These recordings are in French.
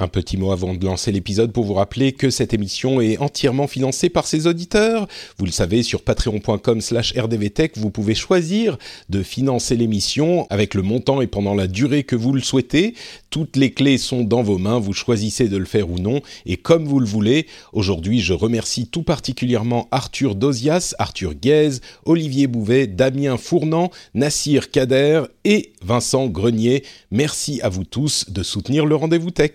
Un petit mot avant de lancer l'épisode pour vous rappeler que cette émission est entièrement financée par ses auditeurs. Vous le savez, sur patreon.com slash rdvtech, vous pouvez choisir de financer l'émission avec le montant et pendant la durée que vous le souhaitez. Toutes les clés sont dans vos mains, vous choisissez de le faire ou non, et comme vous le voulez. Aujourd'hui, je remercie tout particulièrement Arthur Dozias, Arthur Guez, Olivier Bouvet, Damien Fournant, Nassir Kader et Vincent Grenier. Merci à vous tous de soutenir le Rendez-vous Tech.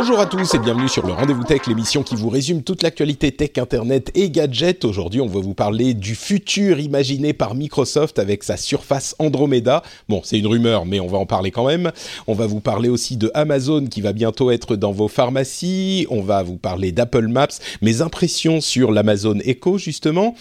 Bonjour à tous et bienvenue sur le Rendez-vous Tech, l'émission qui vous résume toute l'actualité tech, internet et gadgets. Aujourd'hui, on va vous parler du futur imaginé par Microsoft avec sa surface Andromeda. Bon, c'est une rumeur, mais on va en parler quand même. On va vous parler aussi de Amazon qui va bientôt être dans vos pharmacies. On va vous parler d'Apple Maps, mes impressions sur l'Amazon Echo justement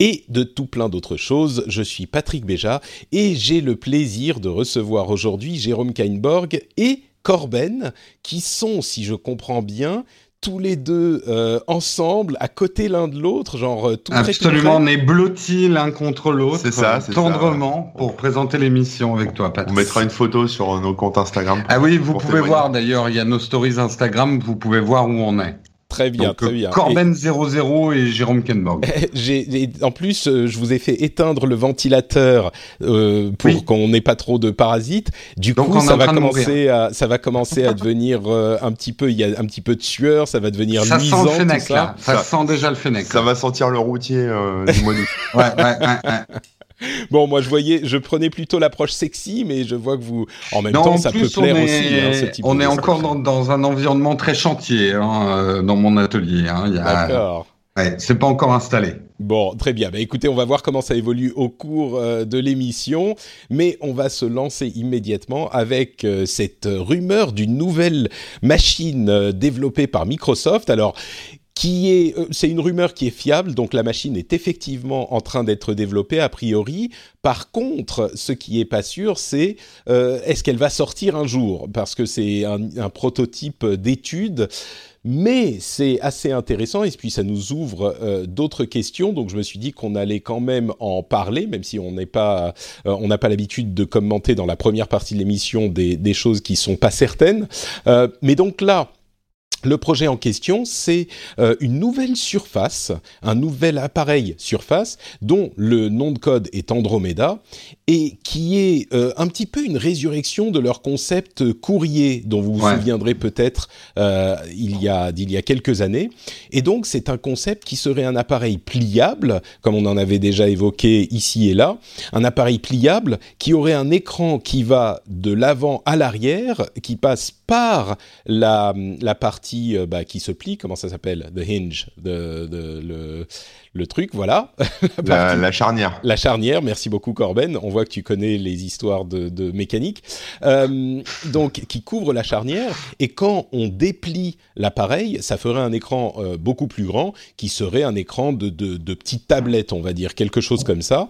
et de tout plein d'autres choses. Je suis Patrick Béja et j'ai le plaisir de recevoir aujourd'hui Jérôme Kainborg et Corben, qui sont, si je comprends bien, tous les deux euh, ensemble, à côté l'un de l'autre, genre euh, tout Absolument, on est blottis l'un contre l'autre. C'est ça, c'est Tendrement, ça. pour présenter l'émission avec toi, On Patrick. mettra une photo sur nos comptes Instagram. Ah oui, vous pouvez témoigner. voir d'ailleurs, il y a nos stories Instagram, vous pouvez voir où on est. Très bien, Donc, très bien. Corben00 et Jérôme Kenborg. Et- J'ai, et en plus, euh, je vous ai fait éteindre le ventilateur euh, pour Oui. qu'on n'ait pas trop de parasites. Du Donc, coup, ça va commencer à, ça va commencer à devenir euh, un petit peu, il y a un petit peu de sueur, ça va devenir Ça sent luisant, le tout Fennec ça. là, ça, Ça- sent déjà le Fennec. Ça va sentir le routier euh, du mois d'août. Ouais, ouais, ouais, ouais. Bon, moi, je voyais, je prenais plutôt l'approche sexy, mais je vois que vous, en même Non, temps, en ça plus, peut plaire est, aussi, hein, ce type on de est encore dans, dans un environnement très chantier hein, euh, dans mon atelier. Hein. A, D'accord. ouais, c'est pas encore installé. Bon, très bien. Bah, écoutez, on va voir comment ça évolue au cours euh, de l'émission, mais on va se lancer immédiatement avec euh, cette rumeur d'une nouvelle machine euh, développée par Microsoft. Alors, qui est, euh, c'est une rumeur qui est fiable, donc la machine est effectivement en train d'être développée a priori. Par contre, ce qui est pas sûr, c'est euh, est-ce qu'elle va sortir un jour, parce que c'est un, un prototype d'étude. Mais c'est assez intéressant et puis ça nous ouvre euh, d'autres questions. Donc je me suis dit qu'on allait quand même en parler, même si on n'est pas, euh, on n'a pas l'habitude de commenter dans la première partie de l'émission des, des choses qui sont pas certaines. Euh, mais donc là. Le projet en question, c'est euh, une nouvelle surface, un nouvel appareil surface dont le nom de code est Andromeda et qui est euh, un petit peu une résurrection de leur concept courrier dont vous vous Ouais. souviendrez peut-être euh, il y a d'il y a quelques années. Et donc c'est un concept qui serait un appareil pliable, comme on en avait déjà évoqué ici et là, un appareil pliable qui aurait un écran qui va de l'avant à l'arrière, qui passe par la, la partie euh, bah, qui se plie, comment ça s'appelle? The hinge, le, le truc, voilà. La La, partie- la charnière. la charnière, merci beaucoup Corben. On voit que tu connais les histoires de, de mécanique. Euh, donc, qui couvre la charnière. Et quand on déplie l'appareil, ça ferait un écran euh, beaucoup plus grand, qui serait un écran de, de, de petite tablette, on va dire, quelque chose comme ça.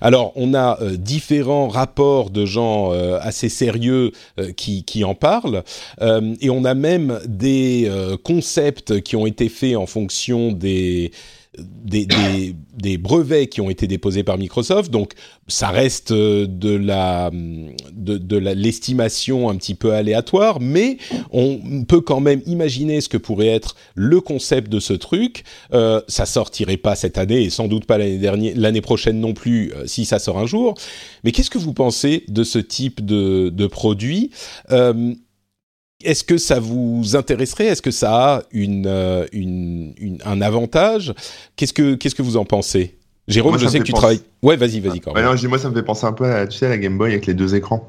Alors, on a euh, différents rapports de gens assez sérieux qui, qui en parlent. Et on a même des concepts qui ont été faits en fonction des des, brevets qui ont été déposés par Microsoft, donc ça reste de la de, de l'estimation un petit peu aléatoire, mais on peut quand même imaginer ce que pourrait être le concept de ce truc. Euh, ça sortirait pas cette année et sans doute pas l'année dernière, l'année prochaine non plus, euh, si ça sort un jour. Mais qu'est-ce que vous pensez de ce type de, de produit? Euh, est-ce que ça vous intéresserait? Est-ce que ça a une, euh, une, une, un avantage? Qu'est-ce que qu'est-ce que vous en pensez? Jérôme, Moi, je sais que tu travailles. Ouais, vas-y, vas-y. quand dis, moi, ça me fait penser un peu à tu sais, la Game Boy avec les deux écrans.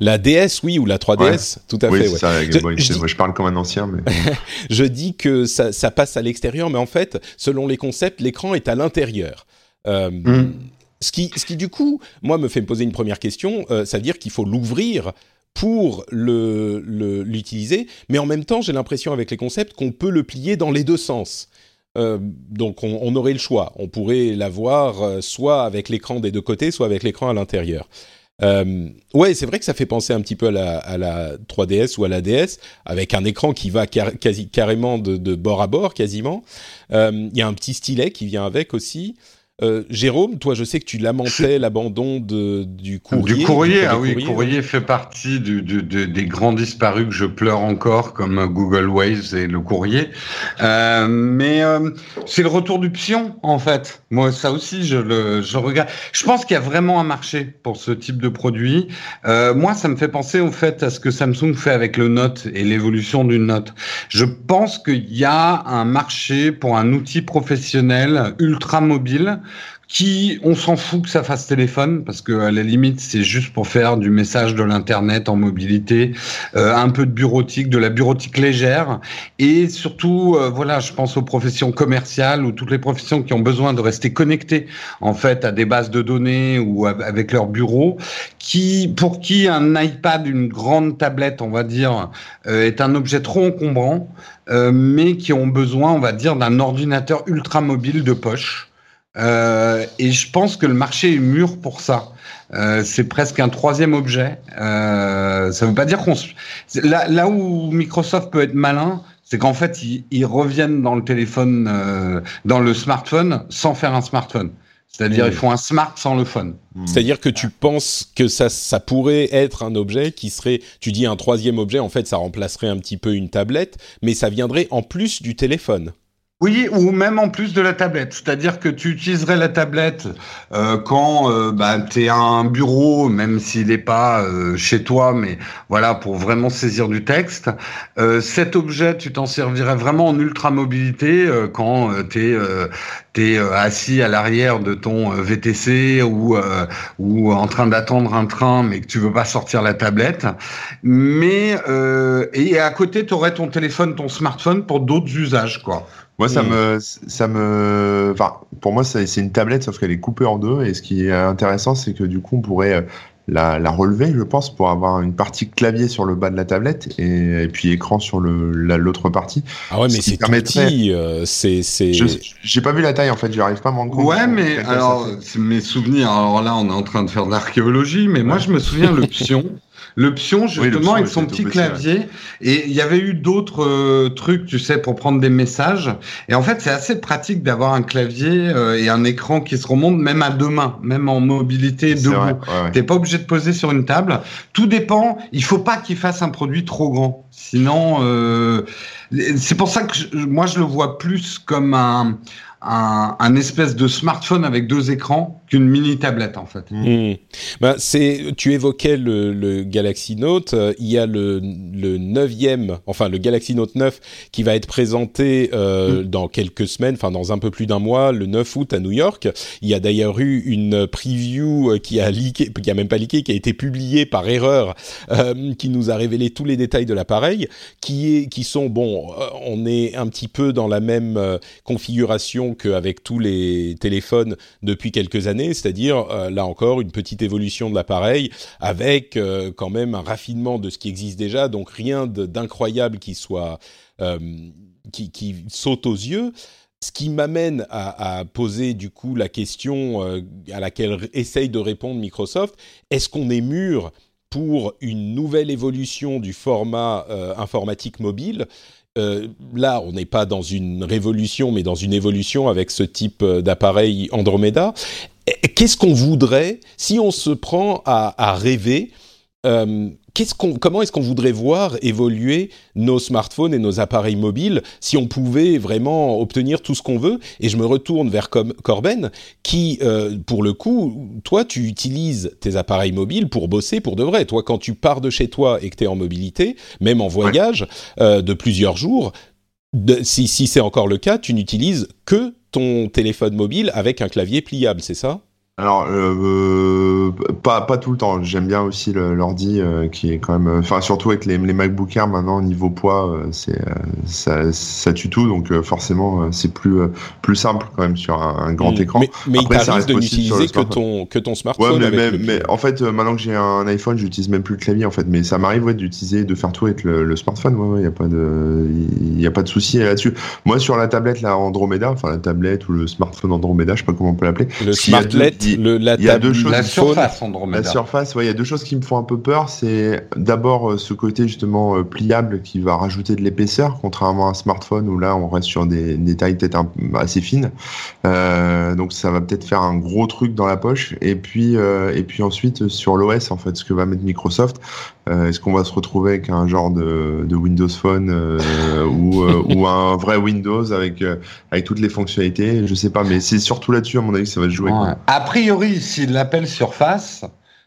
La DS, oui, ou la 3DS, tout à oui, fait. ouais. ça, la Je- Game Boy. je dis- Moi, je parle comme un ancien, mais. Je dis que ça, ça passe à l'extérieur, mais en fait, selon les concepts, l'écran est à l'intérieur. Euh, Mm. ce, qui, ce qui, du coup, moi, me fait me poser une première question. Euh, ça veut dire qu'il faut l'ouvrir pour le- le- l'utiliser, mais en même temps, j'ai l'impression avec les concepts qu'on peut le plier dans les deux sens. Euh, donc, on, aurait le choix. On pourrait l'avoir euh, soit avec l'écran des deux côtés, soit avec l'écran à l'intérieur. Euh, ouais, c'est vrai que ça fait penser un petit peu à la, à la 3DS ou à la DS, avec un écran qui va quasi, carrément de, de bord à bord, quasiment. Euh, Il y a un petit stylet qui vient avec aussi. Euh, Jérôme, toi, je sais que tu lamentais l'abandon du courrier. Du courrier, ah oui, courrier. courrier fait partie du, du- du- des grands disparus que je pleure encore, comme Google Waves et le courrier. Euh, mais euh, c'est le retour du pion, en fait. Moi, ça aussi, je le, je regarde. Je pense qu'il y a vraiment un marché pour ce type de produit. Euh, moi, ça me fait penser au fait à ce que Samsung fait avec le Note et l'évolution du Note. Je pense qu'il y a un marché pour un outil professionnel ultra mobile qui, on s'en fout que ça fasse téléphone, parce que à la limite, c'est juste pour faire du message de l'internet en mobilité, euh, un peu de bureautique, de la bureautique légère, et surtout, euh, voilà, je pense aux professions commerciales ou toutes les professions qui ont besoin de rester connectées en fait à des bases de données ou avec leur bureau, qui, pour qui un iPad, une grande tablette, on va dire, euh, est un objet trop encombrant, mais qui ont besoin, on va dire, d'un ordinateur ultra mobile de poche. Euh, et je pense que le marché est mûr pour ça. Euh, c'est presque un troisième objet. Euh, ça veut pas dire qu'on. se- Là, là où Microsoft peut être malin, c'est qu'en fait, ils, ils reviennent dans le téléphone, euh, dans le smartphone, sans faire un smartphone. C'est-à-dire, Mmh. ils font un smart sans le phone. C'est-à-dire que tu penses que ça, ça pourrait être un objet qui serait, tu dis un troisième objet, en fait, ça remplacerait un petit peu une tablette, mais ça viendrait en plus du téléphone. Oui, ou même en plus de la tablette. C'est-à-dire que tu utiliserais la tablette euh, quand euh, bah, tu es à un bureau, même s'il n'est pas euh, chez toi, mais voilà, pour vraiment saisir du texte. Cet objet, tu t'en servirais vraiment en ultra-mobilité quand tu es, assis à l'arrière de ton VTC ou, en train d'attendre un train, mais que tu veux pas sortir la tablette. Mais et à côté, tu aurais ton téléphone, ton smartphone pour d'autres usages, quoi. Moi, ça Mm. me, ça me, enfin, pour moi, c'est une tablette, sauf qu'elle est coupée en deux. Et ce qui est intéressant, c'est que du coup, on pourrait euh, la, la relever, je pense, pour avoir une partie clavier sur le bas de la tablette et, et puis écran sur la- l'autre partie. Ah ouais, mais c'est permettrait- petit, euh, c'est, c'est. Je j'ai pas vu la taille en fait, j'arrive pas à m'en rendre compte. Ouais, mais alors, fait. mes souvenirs, alors là, on est en train de faire de l'archéologie, mais moi, je me souviens le pion. Le pion, justement, Oui, le pion, avec son petit clavier. Et il y avait eu d'autres euh, trucs, tu sais, pour prendre des messages. Et en fait, c'est assez pratique d'avoir un clavier euh, et un écran qui se remonte même à deux mains, même en mobilité debout. ouais, ouais. T'es pas obligé de poser sur une table. Tout dépend. Il faut pas qu'il fasse un produit trop grand. Sinon, euh, c'est pour ça que je- moi je le vois plus comme un, un, un espèce de smartphone avec deux écrans qu'une mini tablette en fait. Hmm. Ben, c'est, tu évoquais le, le Galaxy Note. euh, il y a le, le neuvième, enfin le Galaxy Note 9, qui va être présenté euh, dans quelques semaines, enfin dans un peu plus d'un mois, le 9 août à New York. Il y a d'ailleurs eu une preview euh, qui a leaké, qui a même pas leaké, qui a été publiée par erreur, euh, qui nous a révélé tous les détails de l'appareil, qui est, qui sont bon. on est un petit peu dans la même configuration qu'avec tous les téléphones depuis quelques années, c'est-à-dire euh, là encore une petite évolution de l'appareil avec euh, quand même un raffinement de ce qui existe déjà, donc rien d'incroyable euh, qui, saute aux yeux. Ce qui m'amène à, poser du coup la question à laquelle essaye de répondre Microsoft est-ce qu'on est mûr pour une nouvelle évolution du format informatique mobile? Là, on n'est pas dans une révolution, mais dans une évolution avec ce type d'appareil Andromeda. Qu'est-ce qu'on voudrait si on se prend à, rêver comment est-ce qu'on voudrait voir évoluer nos smartphones et nos appareils mobiles si on pouvait vraiment obtenir tout ce qu'on veut? Et je me retourne vers Corben, qui, euh, pour le coup, toi, tu utilises tes appareils mobiles pour bosser pour de vrai. Toi, quand tu pars de chez toi et que tu es en mobilité, même en voyage euh, de plusieurs jours, si c'est encore le cas, tu n'utilises que ton téléphone mobile avec un clavier pliable, c'est ça? Alors, euh, pas, pas tout le temps. J'aime bien aussi l'ordi euh, qui est quand même. Enfin, surtout avec les, les MacBook Air maintenant, niveau poids, euh, c'est ça, ça, tue tout. Donc, forcément, c'est plus, plus simple quand même sur un, grand mm. écran. Mais, mais Après, il t'arrive de n'utiliser que ton, que ton smartphone. Ouais, mais, mais, en fait, maintenant que j'ai un iPhone, j'utilise même plus le clavier en fait. Mais ça m'arrive ouais, d'utiliser, de faire tout avec le, smartphone. Ouais, il n'y a pas de, il a pas de souci là-dessus. Moi, sur la tablette, la Andromeda, enfin la tablette ou le smartphone Andromeda, je sais pas comment on peut l'appeler. Le smartlet la, il y a deux choses. La surface La surface, ouais, il y a deux choses qui me font un peu peur. C'est d'abord euh, ce côté justement euh, pliable qui va rajouter de l'épaisseur, contrairement à un smartphone où là on reste sur des, des tailles peut-être assez fines. Euh, donc ça va peut-être faire un gros truc dans la poche. Et puis euh, et puis ensuite sur l'OS en fait, ce que va mettre Microsoft. Euh, Est-ce qu'on va se retrouver avec un genre de, Windows Phone euh, ou, ou un vrai Windows avec toutes les fonctionnalités? Je sais pas, mais c'est surtout là-dessus à mon avis que ça va se jouer. A priori, s'il l'appelle Surface,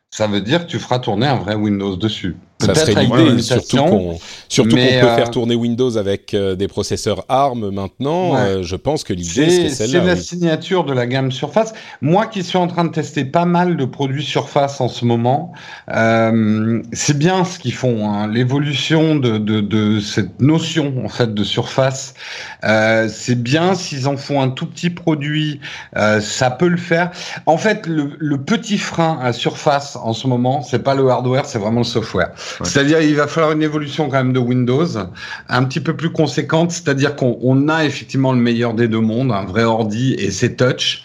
ça veut dire que tu feras tourner un vrai Windows dessus. Ça serait l'idée, surtout qu'on surtout qu'on peut faire euh, tourner Windows avec euh, des processeurs ARM maintenant. Euh, je pense que l'idée c'est celle-là. C'est la signature de la gamme Surface. Moi qui suis en train de tester pas mal de produits Surface en ce moment, c'est bien ce qu'ils font. Hein. L'évolution de, de, de, cette notion en fait de Surface, c'est bien s'ils en font un tout petit produit, ça peut le faire. En fait, le, le petit frein à Surface en ce moment, c'est pas le hardware, c'est vraiment le software. C'est-à-dire, il va falloir une évolution quand même de Windows, un petit peu plus conséquente. C'est-à-dire qu'on a effectivement le meilleur des deux mondes, un vrai ordi et c'est touch,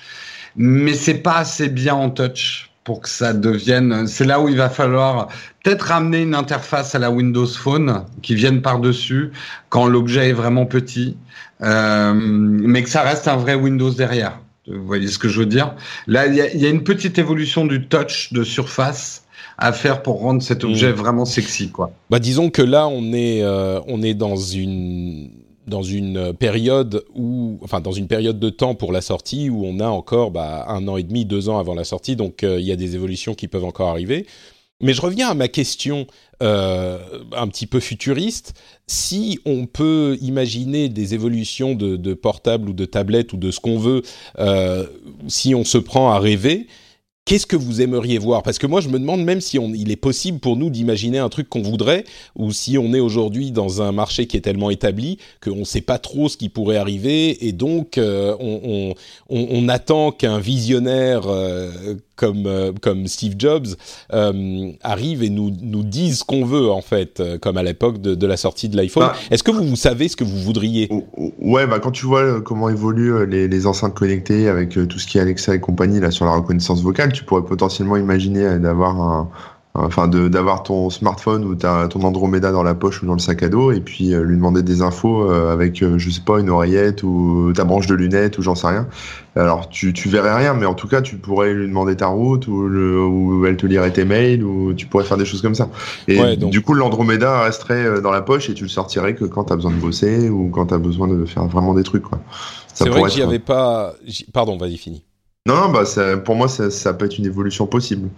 mais c'est pas assez bien en touch pour que ça devienne. C'est là où il va falloir peut-être ramener une interface à la Windows Phone qui vienne par-dessus quand l'objet est vraiment petit, euh, mais que ça reste un vrai Windows derrière. Vous voyez ce que je veux dire? Là, il y a, une petite évolution du touch de surface à faire pour rendre cet objet mm. vraiment sexy, quoi. Bah, disons que là, on est, euh, on est dans une dans une période où, enfin, dans une période de temps pour la sortie où on a encore bah, un an et demi, deux ans avant la sortie, donc euh, il y a des évolutions qui peuvent encore arriver. Mais je reviens à ma question euh, un petit peu futuriste. Si on peut imaginer des évolutions de, de portables ou de tablettes ou de ce qu'on veut, euh, si on se prend à rêver, Qu'est-ce que vous aimeriez voir? Parce que moi, je me demande même si on, il est possible pour nous d'imaginer un truc qu'on voudrait, ou si on est aujourd'hui dans un marché qui est tellement établi qu'on ne sait pas trop ce qui pourrait arriver, et donc euh, on, on, on, attend qu'un visionnaire euh, comme euh, comme Steve Jobs arrive et nous nous dise ce qu'on veut en fait, comme à l'époque de, de, la sortie de l'iPhone. Bah, Est-ce que vous, vous savez ce que vous voudriez? Ouais, bah quand tu vois comment évoluent les, les enceintes connectées avec tout ce qui est Alexa et compagnie là sur la reconnaissance vocale tu pourrais potentiellement imaginer d'avoir un, enfin d'avoir ton smartphone ou ton Andromeda dans la poche ou dans le sac à dos et puis euh, lui demander des infos euh, avec euh, je sais pas une oreillette ou ta branche de lunettes ou j'en sais rien. Alors tu tu verrais rien mais en tout cas tu pourrais lui demander ta route ou, ou elle te lirait tes mails ou tu pourrais faire des choses comme ça. Et du coup l'Andromeda resterait dans la poche et tu le sortirais que quand tu as besoin de bosser ou quand tu as besoin de faire vraiment des trucs quoi. C'est vrai que j'y avais pas pardon, vas-y fini. Non, bah pour moi, ça, peut être une évolution possible.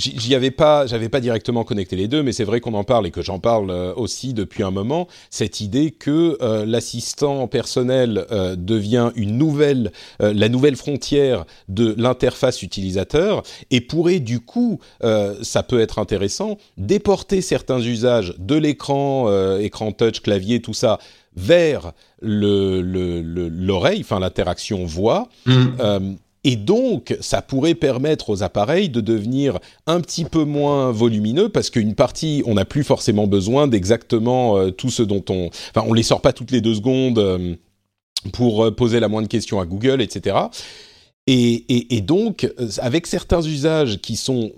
J'y avais pas, j'avais pas directement connecté les deux, mais c'est vrai qu'on en parle et que j'en parle euh, aussi depuis un moment. Cette idée que euh, l'assistant personnel euh, devient une nouvelle, la nouvelle frontière de l'interface utilisateur et pourrait du coup, ça peut être intéressant, déporter certains usages de l'écran, écran touch, clavier, tout ça vers le l'oreille, enfin l'interaction voix. Mmh. Et donc, ça pourrait permettre aux appareils de devenir un petit peu moins volumineux parce qu'une partie, on n'a plus forcément besoin d'exactement euh, tout ce dont on... Enfin, on les sort pas toutes les deux secondes euh, pour euh, poser la moindre question à Google, etc. Et, donc, avec certains usages qui sont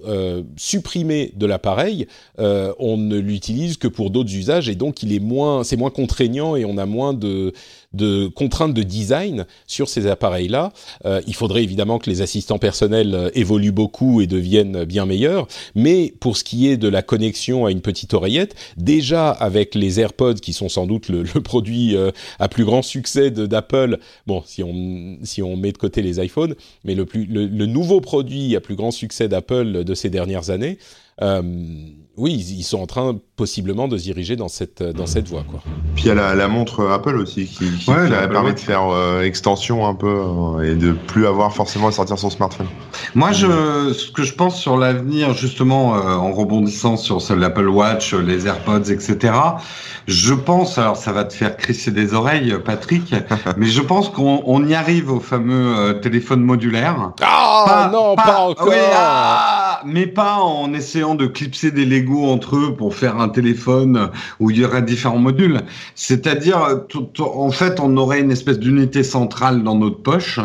supprimés de l'appareil, on ne l'utilise que pour d'autres usages et donc il est moins, c'est moins contraignant et on a moins de de contraintes de design sur ces appareils-là. Euh, il faudrait évidemment que les assistants personnels euh, évoluent beaucoup et deviennent bien meilleurs, mais pour ce qui est de la connexion à une petite oreillette, déjà avec les AirPods qui sont sans doute le, produit euh, à plus grand succès d'Apple, bon si on si on met de côté les iPhones, mais le plus le, le nouveau produit à plus grand succès d'Apple de ces dernières années. Euh, oui, ils sont en train possiblement de se diriger dans cette, dans cette voie. Quoi. Puis il y a la, montre Apple aussi qui, permet de faire euh, extension un peu euh, et de plus avoir forcément à sortir son smartphone. Moi, je, ce que je pense sur l'avenir, justement, euh, en rebondissant sur l'Apple Watch, les AirPods, etc., je pense, alors ça va te faire crisser des oreilles, Patrick, mais je pense qu'on y arrive au fameux téléphone modulaire. Ah non, pas, encore. Ah, mais pas en essayant de clipser des Lego entre eux pour faire un téléphone où il y aurait différents modules. C'est-à-dire, en fait, on aurait une espèce d'unité centrale dans notre poche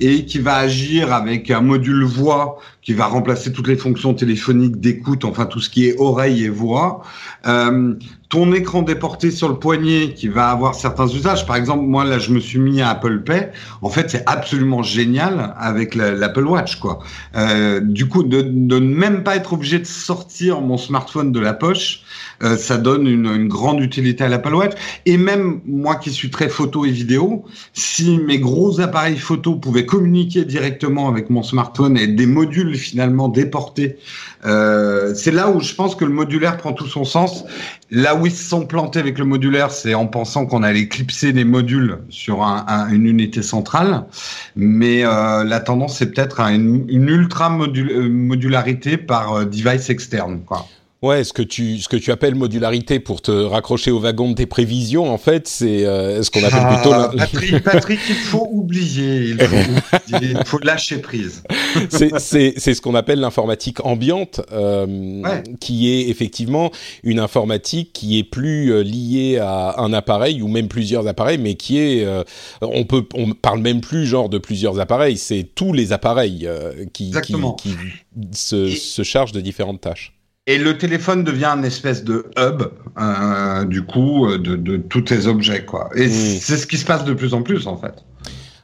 et qui va agir avec un module voix qui va remplacer toutes les fonctions téléphoniques d'écoute, enfin tout ce qui est oreille et voix. Euh, ton écran déporté sur le poignet qui va avoir certains usages. Par exemple, moi là, je me suis mis à Apple Pay. En fait, c'est absolument génial avec l'Apple Watch, quoi. Euh, du coup, de, de, ne même pas être obligé de sortir mon smartphone de la poche, euh, ça donne une, une, grande utilité à l'Apple Watch. Et même moi qui suis très photo et vidéo, si mes gros appareils photo pouvaient communiquer directement avec mon smartphone et des modules finalement déportés, euh, c'est là où je pense que le modulaire prend tout son sens. Là où ils se sont plantés avec le modulaire, c'est en pensant qu'on allait clipser les modules sur un, un, une unité centrale. Mais euh, la tendance, c'est peut-être à une, ultra euh, modularité par euh, device externe. Quoi. Ouais, ce que tu ce que tu appelles modularité pour te raccrocher au wagon de tes prévisions, en fait, c'est euh, ce qu'on appelle ah, plutôt. Patrick, Patrick, il faut oublier, il faut, il faut lâcher prise. c'est ce qu'on appelle l'informatique ambiante, euh, ouais. qui est effectivement une informatique qui est plus euh, liée à un appareil ou même plusieurs appareils, mais qui est euh, on peut on parle même plus genre de plusieurs appareils, c'est tous les appareils qui, qui, qui se, se chargent de différentes tâches. Et le téléphone devient une espèce de hub, euh, du coup, de, de tous tes objets, quoi. Et mmh. c'est ce qui se passe de plus en plus, en fait.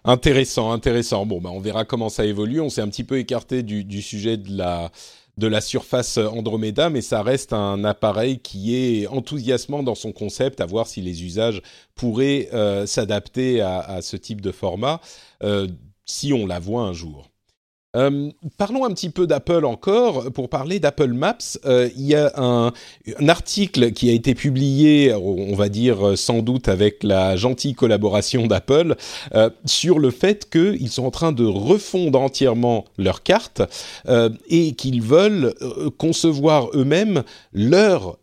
Intéressant, intéressant. Bon, bah, on verra comment ça évolue. On s'est un petit peu écarté du, du, sujet de la de la surface Andromeda, mais ça reste un appareil qui est enthousiasmant dans son concept, à voir si les usages pourraient euh, s'adapter à, à, ce type de format, euh, si on la voit un jour. Euh, parlons un petit peu d'Apple encore. Pour parler d'Apple Maps, euh, il y a un, article qui a été publié, on va dire sans doute avec la gentille collaboration d'Apple, euh, sur le fait qu'ils sont en train de refondre entièrement leur carte euh, et qu'ils veulent euh, concevoir eux-mêmes leur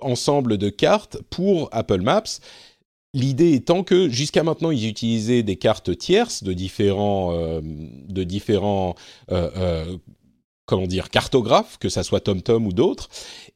ensemble de cartes pour Apple Maps. L'idée étant que jusqu'à maintenant, ils utilisaient des cartes tierces de différents, euh, de différents euh, euh, comment dire, cartographes, que ça soit TomTom ou d'autres.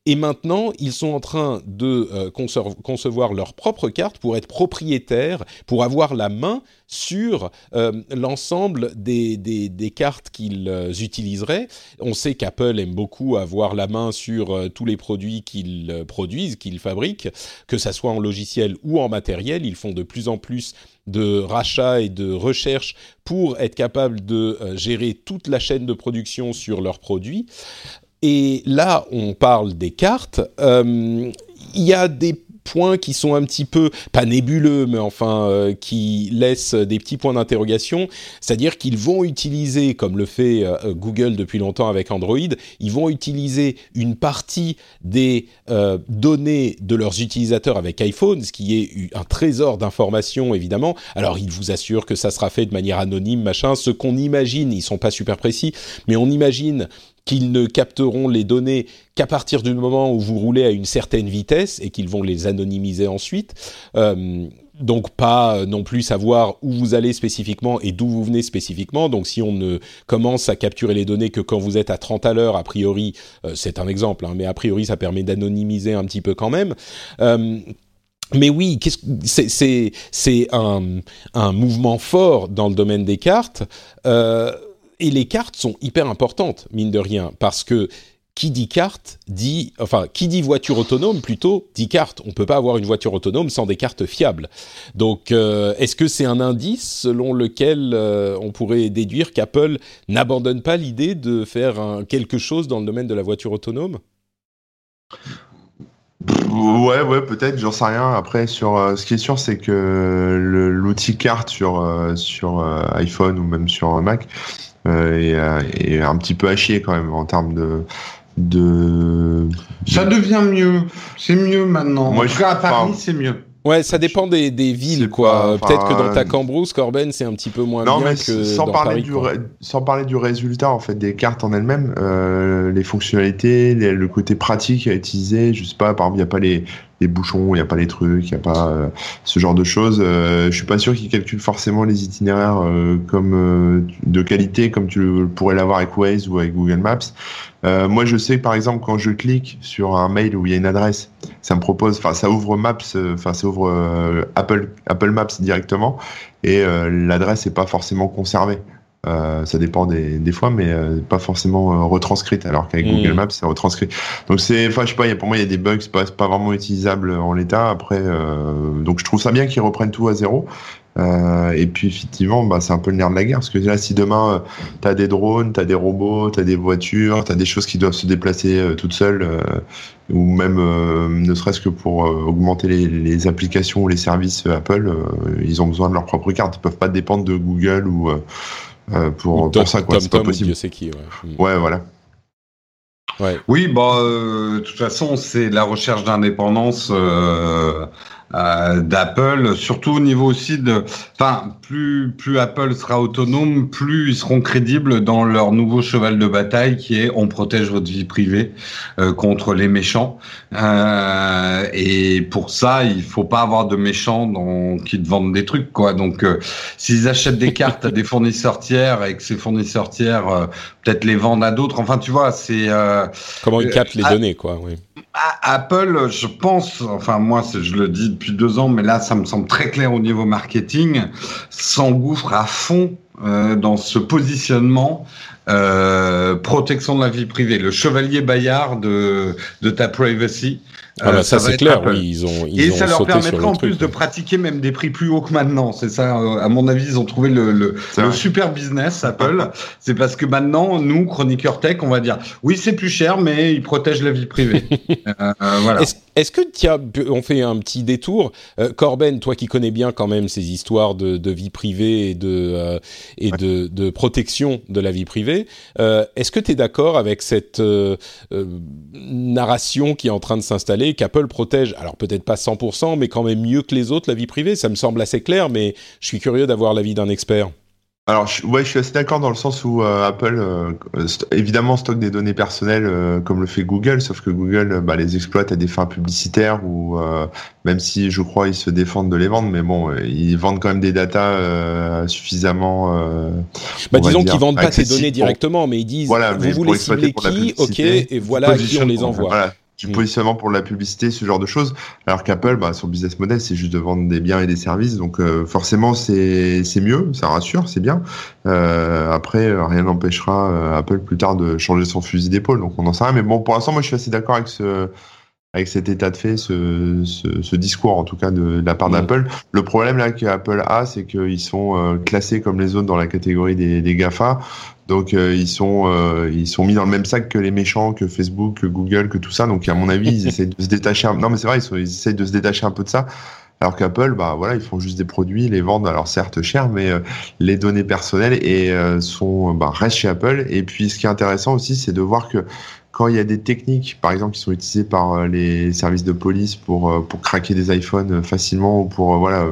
Et maintenant, ils sont en train de euh, concevoir leur propre carte pour être propriétaires, pour avoir la main sur euh, l'ensemble des, des, cartes qu'ils euh, utiliseraient. On sait qu'Apple aime beaucoup avoir la main sur tous les produits qu'ils produisent, qu'ils fabriquent, que ça soit en logiciel ou en matériel. Ils font de plus en plus de rachat et de recherche pour être capable de gérer toute la chaîne de production sur leurs produits. Et là, on parle des cartes. Euh, il y a des points qui sont un petit peu, pas nébuleux, mais enfin euh, qui laissent des petits points d'interrogation. C'est-à-dire qu'ils vont utiliser, comme le fait euh, Google depuis longtemps avec Android, ils vont utiliser une partie des données de leurs utilisateurs avec iPhone, ce qui est un trésor d'informations évidemment. Alors ils vous assurent que ça sera fait de manière anonyme, machin. Ce qu'on imagine, ils sont pas super précis, mais on imagine qu'ils ne capteront les données qu'à partir du moment où vous roulez à une certaine vitesse et qu'ils vont les anonymiser ensuite. Euh, donc pas non plus savoir où vous allez spécifiquement et d'où vous venez spécifiquement. Donc si on ne commence à capturer les données que quand vous êtes à 30 à l'heure, a priori, euh, c'est un exemple, hein, mais a priori ça permet d'anonymiser un petit peu quand même. Euh, mais oui, c'est un, mouvement fort dans le domaine des cartes. Euh, et les cartes sont hyper importantes, mine de rien, parce que qui dit carte dit, enfin, qui dit voiture autonome plutôt dit carte. On peut pas avoir une voiture autonome sans des cartes fiables. Donc, euh, est-ce que c'est un indice selon lequel euh, on pourrait déduire qu'Apple n'abandonne pas l'idée de faire quelque chose dans le domaine de la voiture autonome? Ouais, ouais, peut-être, j'en sais rien. Après, sur euh, ce qui est sûr, c'est que l'outil carte sur sur iPhone ou même sur Mac est, est, un petit peu à chier quand même en termes de de. Ça devient mieux. C'est mieux maintenant. Moi, je suis à Paris, c'est mieux. Ouais, ça dépend des, des villes, quoi. Peut-être que dans ta Cambrousse, Corben, c'est un petit peu moins bien que sans dans parler Paris, du sans parler du résultat en fait des cartes en elles-mêmes, euh, les fonctionnalités, le côté pratique à utiliser. Je sais pas, par exemple, il n'y a pas les les bouchons, il n'y a pas les trucs, il n'y a pas euh, ce genre de choses. Euh, je suis pas sûr qu'ils calculent forcément les itinéraires euh, comme euh, de qualité comme tu pourrais l'avoir avec Waze ou avec Google Maps. moi, je sais par exemple quand je clique sur un mail où il y a une adresse, ça me propose, enfin ça ouvre Maps, enfin ça ouvre Apple Apple Maps directement et l'adresse n'est pas forcément conservée. Euh, ça dépend des, des fois, mais euh, pas forcément euh, retranscrite, alors qu'avec Mm. Google Maps, c'est retranscrit. Donc c'est, enfin, je sais pas, y a- pour moi, il y a des bugs, c'est pas, pas vraiment utilisable en l'état. Après, euh, donc je trouve ça bien qu'ils reprennent tout à zéro. Euh, et puis effectivement, bah, c'est un peu le nerf de la guerre, parce que là, si demain, tu as des drones, tu as des robots, tu as des voitures, tu as des choses qui doivent se déplacer toutes seules, euh, ou même euh, ne serait-ce que pour euh, augmenter les, les applications ou les services Apple, euh, ils ont besoin de leur propre carte. Ils peuvent pas dépendre de Google ou euh, pour, Ou Tom- pour ça, quoi. Tom C'est pas Tom possible. Dieu sait qui, ouais. Ouais, voilà. Ouais. Oui, bah, euh, de toute façon, c'est la recherche d'indépendance euh, euh, d'Apple, surtout au niveau aussi de, enfin, plus plus Apple sera autonome, plus ils seront crédibles dans leur nouveau cheval de bataille qui est on protège votre vie privée euh, contre les méchants. Euh, et pour ça, il faut pas avoir de méchants dans, qui te vendent des trucs, quoi. Donc, euh, s'ils achètent des cartes à des fournisseurs tiers et que ces fournisseurs tiers euh, peut-être les vendent à d'autres, enfin, tu vois, c'est euh, Comment ils Euh, captent les données, quoi. Oui. Apple, je pense, enfin moi je le dis depuis deux ans, mais là ça me semble très clair au niveau marketing, s'engouffre à fond euh, dans ce positionnement euh, protection de la vie privée, le chevalier Bayard de, de ta privacy. Ah bah, Euh, ça, c'est clair, oui, ils ont, ils Et ont ça leur permettra le en truc, plus de ouais. pratiquer même des prix plus hauts que maintenant. C'est ça, euh, à mon avis, ils ont trouvé le, super business, Apple. c'est parce que maintenant, nous, chroniqueurs tech, on va dire, oui, c'est plus cher, mais ils protègent la vie privée. Euh, euh, voilà. Est-ce est-ce que tiens, on fait un petit détour, Euh, Corben, toi qui connais bien quand même ces histoires de, de vie privée et de euh, et de, de protection de la vie privée, euh, est-ce que tu es d'accord avec cette euh, euh, narration qui est en train de s'installer qu'Apple protège, alors peut-être pas 100%, mais quand même mieux que les autres la vie privée Ça me semble assez clair, mais je suis curieux d'avoir l'avis d'un expert. Alors, je, ouais, je suis assez d'accord dans le sens où euh, Apple, euh, st- évidemment, stocke des données personnelles euh, comme le fait Google, sauf que Google bah, les exploite à des fins publicitaires ou même si je crois ils se défendent de les vendre, mais bon, ils vendent quand même des datas suffisamment. Bah, disons qu'ils vendent pas accessibles données directement, mais ils disent Voilà, vous voulez cibler qui, ok, et voilà à qui on les envoie. Voilà, du Mm. positionnement pour la publicité, ce genre de choses. Alors qu'Apple, bah, son business model, c'est juste de vendre des biens et des services. Donc euh, forcément, c'est c'est mieux, ça rassure, c'est bien. Euh, après, rien n'empêchera euh, Apple plus tard de changer son fusil d'épaule. Donc on en sait rien. Mais bon, pour l'instant, moi, je suis assez d'accord avec ce avec cet état de fait, ce, ce, ce discours en tout cas de, de la part Mm. d'Apple. Le problème là que Apple a, c'est qu'ils sont euh, classés comme les autres dans la catégorie des, des Gafa. Donc euh, ils sont euh, ils sont mis dans le même sac que les méchants, que Facebook, que Google, que tout ça. Donc à mon avis, ils essayent de se détacher. Un... Non mais c'est vrai, ils, sont, ils de se détacher un peu de ça. Alors qu'Apple, bah voilà, ils font juste des produits, ils les vendent alors certes cher, mais euh, les données personnelles et euh, sont bah, restent chez Apple. Et puis ce qui est intéressant aussi, c'est de voir que quand il y a des techniques, par exemple, qui sont utilisées par euh, les services de police pour euh, pour craquer des iPhones euh, facilement ou pour voilà,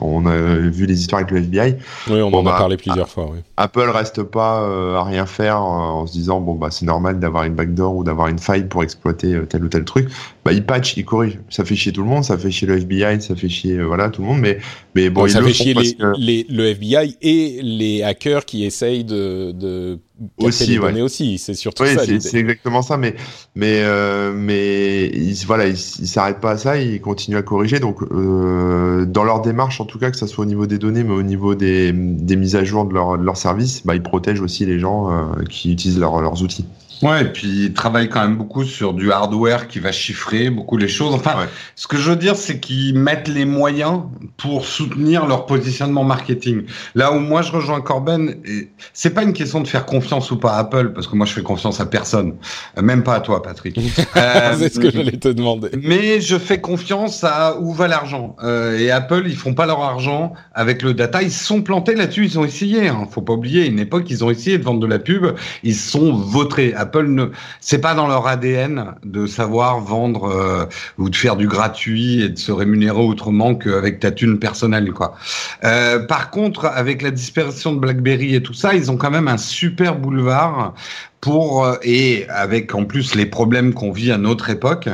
on a vu les histoires avec le FBI. Oui, on Bon, en a bah, parlé plusieurs fois. Oui. Apple reste pas à rien faire en se disant bon bah c'est normal d'avoir une backdoor ou d'avoir une faille pour exploiter tel ou tel truc. Bah ils patchent, ils corrigent. Ça fait chier tout le monde, ça fait chier le FBI, ça fait chier voilà tout le monde, mais mais bon Bon, ils ça le fait font chier les, que- les- le FBI et les hackers qui essayent de, de aussi, les données aussi. C'est surtout ça. C'est exactement ça. Mais mais euh, mais ils, voilà, ils s'arrêtent pas à ça. Ils continuent à corriger. Donc euh, dans leur démarche, en tout cas, que ce soit au niveau des données, mais au niveau des, des mises à jour de leur de leur service, bah, ils protègent aussi les gens euh, qui utilisent leurs outils. Ouais, et puis ils travaillent quand même beaucoup sur du hardware qui va chiffrer beaucoup les choses. Enfin, ce que je veux dire, c'est qu'ils mettent les moyens pour soutenir leur positionnement marketing. Là où moi je rejoins Corben, c'est pas une question de faire confiance ou pas à Apple, parce que moi je fais confiance à personne, euh, même pas à toi, Patrick. euh, c'est ce que j'allais te demander. Mais je fais confiance à où va l'argent. Euh, et Apple, ils font pas leur argent avec le data. Ils se sont plantés là-dessus. Ils ont essayé. Hein. Faut pas oublier, une époque, ils ont essayé de vendre de la pub. Ils sont vautrés. Apple ne, c'est pas dans leur ADN de savoir vendre euh, ou de faire du gratuit et de se rémunérer autrement qu'avec ta thune personnelle, quoi. Euh, par contre, avec la disparition de BlackBerry et tout ça, ils ont quand même un super boulevard pour euh, et avec en plus les problèmes qu'on vit à notre époque,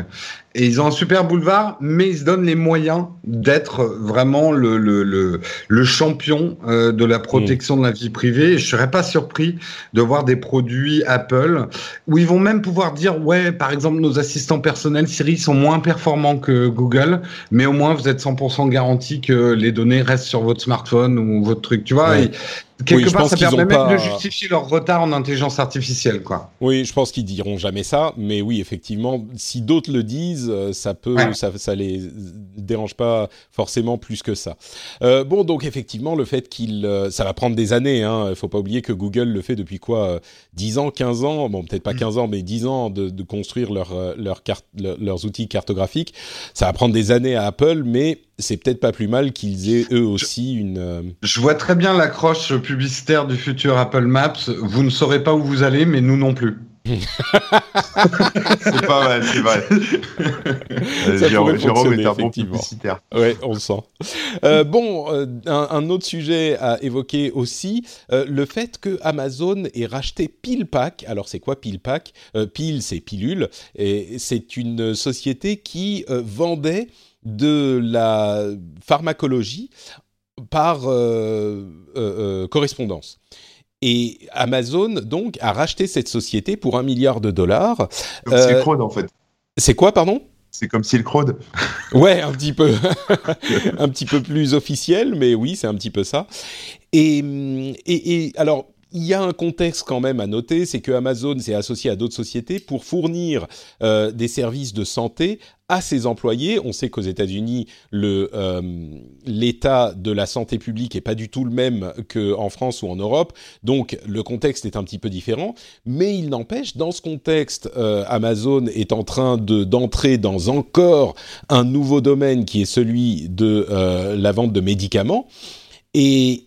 et ils ont un super boulevard, mais ils se donnent les moyens d'être vraiment le, le, le, le champion euh, de la protection de la vie privée. Et je serais pas surpris de voir des produits Apple où ils vont même pouvoir dire, ouais, par exemple, nos assistants personnels Siri sont moins performants que Google, mais au moins vous êtes 100% garanti que les données restent sur votre smartphone ou votre truc. Tu vois, Quelque part, ça permet même de justifier leur retard en intelligence artificielle, quoi. Oui, je pense qu'ils diront jamais ça, mais oui, effectivement, si d'autres le disent, euh, ça peut, ça, ça les dérange pas forcément plus que ça. Euh, bon, donc effectivement, le fait qu'il, euh, ça va prendre des années. Hein, il faut pas oublier que Google le fait depuis quoi, 10 ans, 15 ans, bon peut-être pas 15 mm. ans, mais 10 ans de, de construire leur, leur carte, leurs outils cartographiques. Ça va prendre des années à Apple, mais c'est peut-être pas plus mal qu'ils aient eux aussi une. Euh, Je vois très bien l'accroche publicitaire du futur Apple Maps. Vous ne saurez pas où vous allez, mais nous non plus. c'est pas mal, c'est vrai. Ça Jérôme, Jérôme est un bon publicitaire. Ouais, on le sent. Euh, bon, euh, un, autre sujet à évoquer aussi, le fait que Amazon ait racheté PillPack. Alors, c'est quoi PillPack Pill, c'est pilule, et c'est une société qui vendait de la pharmacologie par euh, euh, euh, correspondance. Et Amazon, donc, a racheté cette société pour un milliard de dollars. C'est Silk Road, en fait. C'est quoi, pardon? C'est comme Silk Road. ouais, un petit peu, un petit peu plus officiel, mais oui, c'est un petit peu ça. Et, et, et alors, il y a un contexte quand même à noter, c'est que Amazon s'est associé à d'autres sociétés pour fournir euh, des services de santé à ses employés. On sait qu'aux États-Unis, euh, l'état de la santé publique est pas du tout le même qu'en France ou en Europe, donc le contexte est un petit peu différent. Mais il n'empêche, dans ce contexte, euh, Amazon est en train de d'entrer dans encore un nouveau domaine qui est celui de la vente de médicaments. Et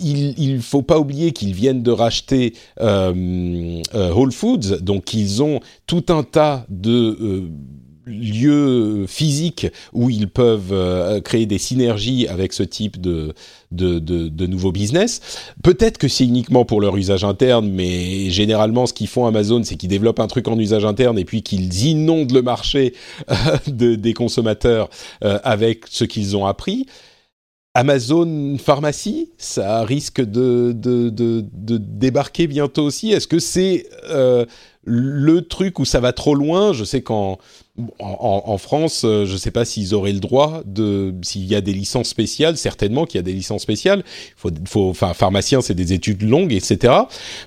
il ne faut pas oublier qu'ils viennent de racheter euh, euh, Whole Foods, donc ils ont tout un tas de euh, lieux physiques où ils peuvent créer des synergies avec ce type de, de, de, de nouveaux business. Peut-être que c'est uniquement pour leur usage interne, mais généralement ce qu'ils font Amazon, c'est qu'ils développent un truc en usage interne et puis qu'ils inondent le marché de, des consommateurs avec ce qu'ils ont appris. Amazon Pharmacie, ça risque de, de, de, de débarquer bientôt aussi. Est-ce que c'est euh, le truc où ça va trop loin? Je sais qu'en en, en, France, euh, je ne sais pas s'ils auraient le droit de, s'il y a des licences spéciales, certainement qu'il y a des licences spéciales. Faut, faut, enfin, pharmacien, c'est des études longues, etc.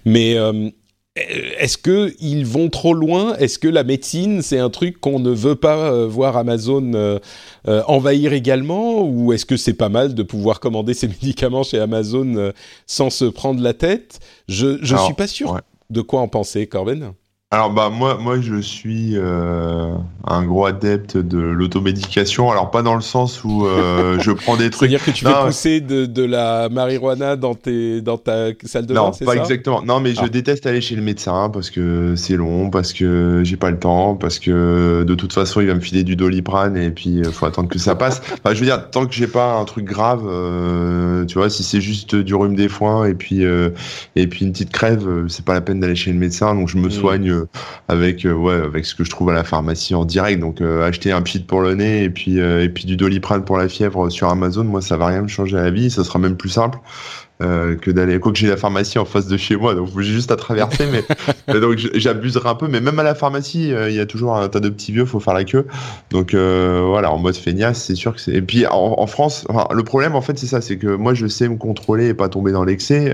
Mais euh, est-ce que ils vont trop loin? Est-ce que la médecine, c'est un truc qu'on ne veut pas euh, voir Amazon euh, euh, envahir également? Ou est-ce que c'est pas mal de pouvoir commander ces médicaments chez Amazon sans se prendre la tête? Je ne suis pas sûr de quoi en penser, Corben. Alors bah moi moi je suis euh, un gros adepte de l'automédication. Alors pas dans le sens où euh, je prends des trucs. C'est-à-dire que tu fais pousser de, de, la marijuana dans tes dans ta salle de bain, c'est ça? Non, pas exactement. Non, mais je ah. déteste aller chez le médecin parce que c'est long, parce que j'ai pas le temps, parce que de toute façon il va me filer du doliprane et puis il euh, faut attendre que ça passe. Enfin, je veux dire tant que j'ai pas un truc grave, euh, tu vois, si c'est juste du rhume des foins et puis euh, et puis une petite crève, c'est pas la peine d'aller chez le médecin. Donc je me mmh. soigne avec euh, ouais avec ce que je trouve à la pharmacie en direct. Donc euh, acheter un pit pour le nez et puis euh, et puis du doliprane pour la fièvre sur Amazon, moi ça va rien me changer à la vie. Ça sera même plus simple. Euh, que d'aller. Quoi que j'ai la pharmacie en face de chez moi, donc j'ai juste à traverser, mais donc j'abuserai un peu. Mais même à la pharmacie, euh, il y a toujours un tas de petits vieux, faut faire la queue. Donc euh, voilà, en mode feignasse, c'est sûr que c'est. Et puis en, France, le problème en fait, c'est ça, c'est que moi je sais me contrôler et pas tomber dans l'excès,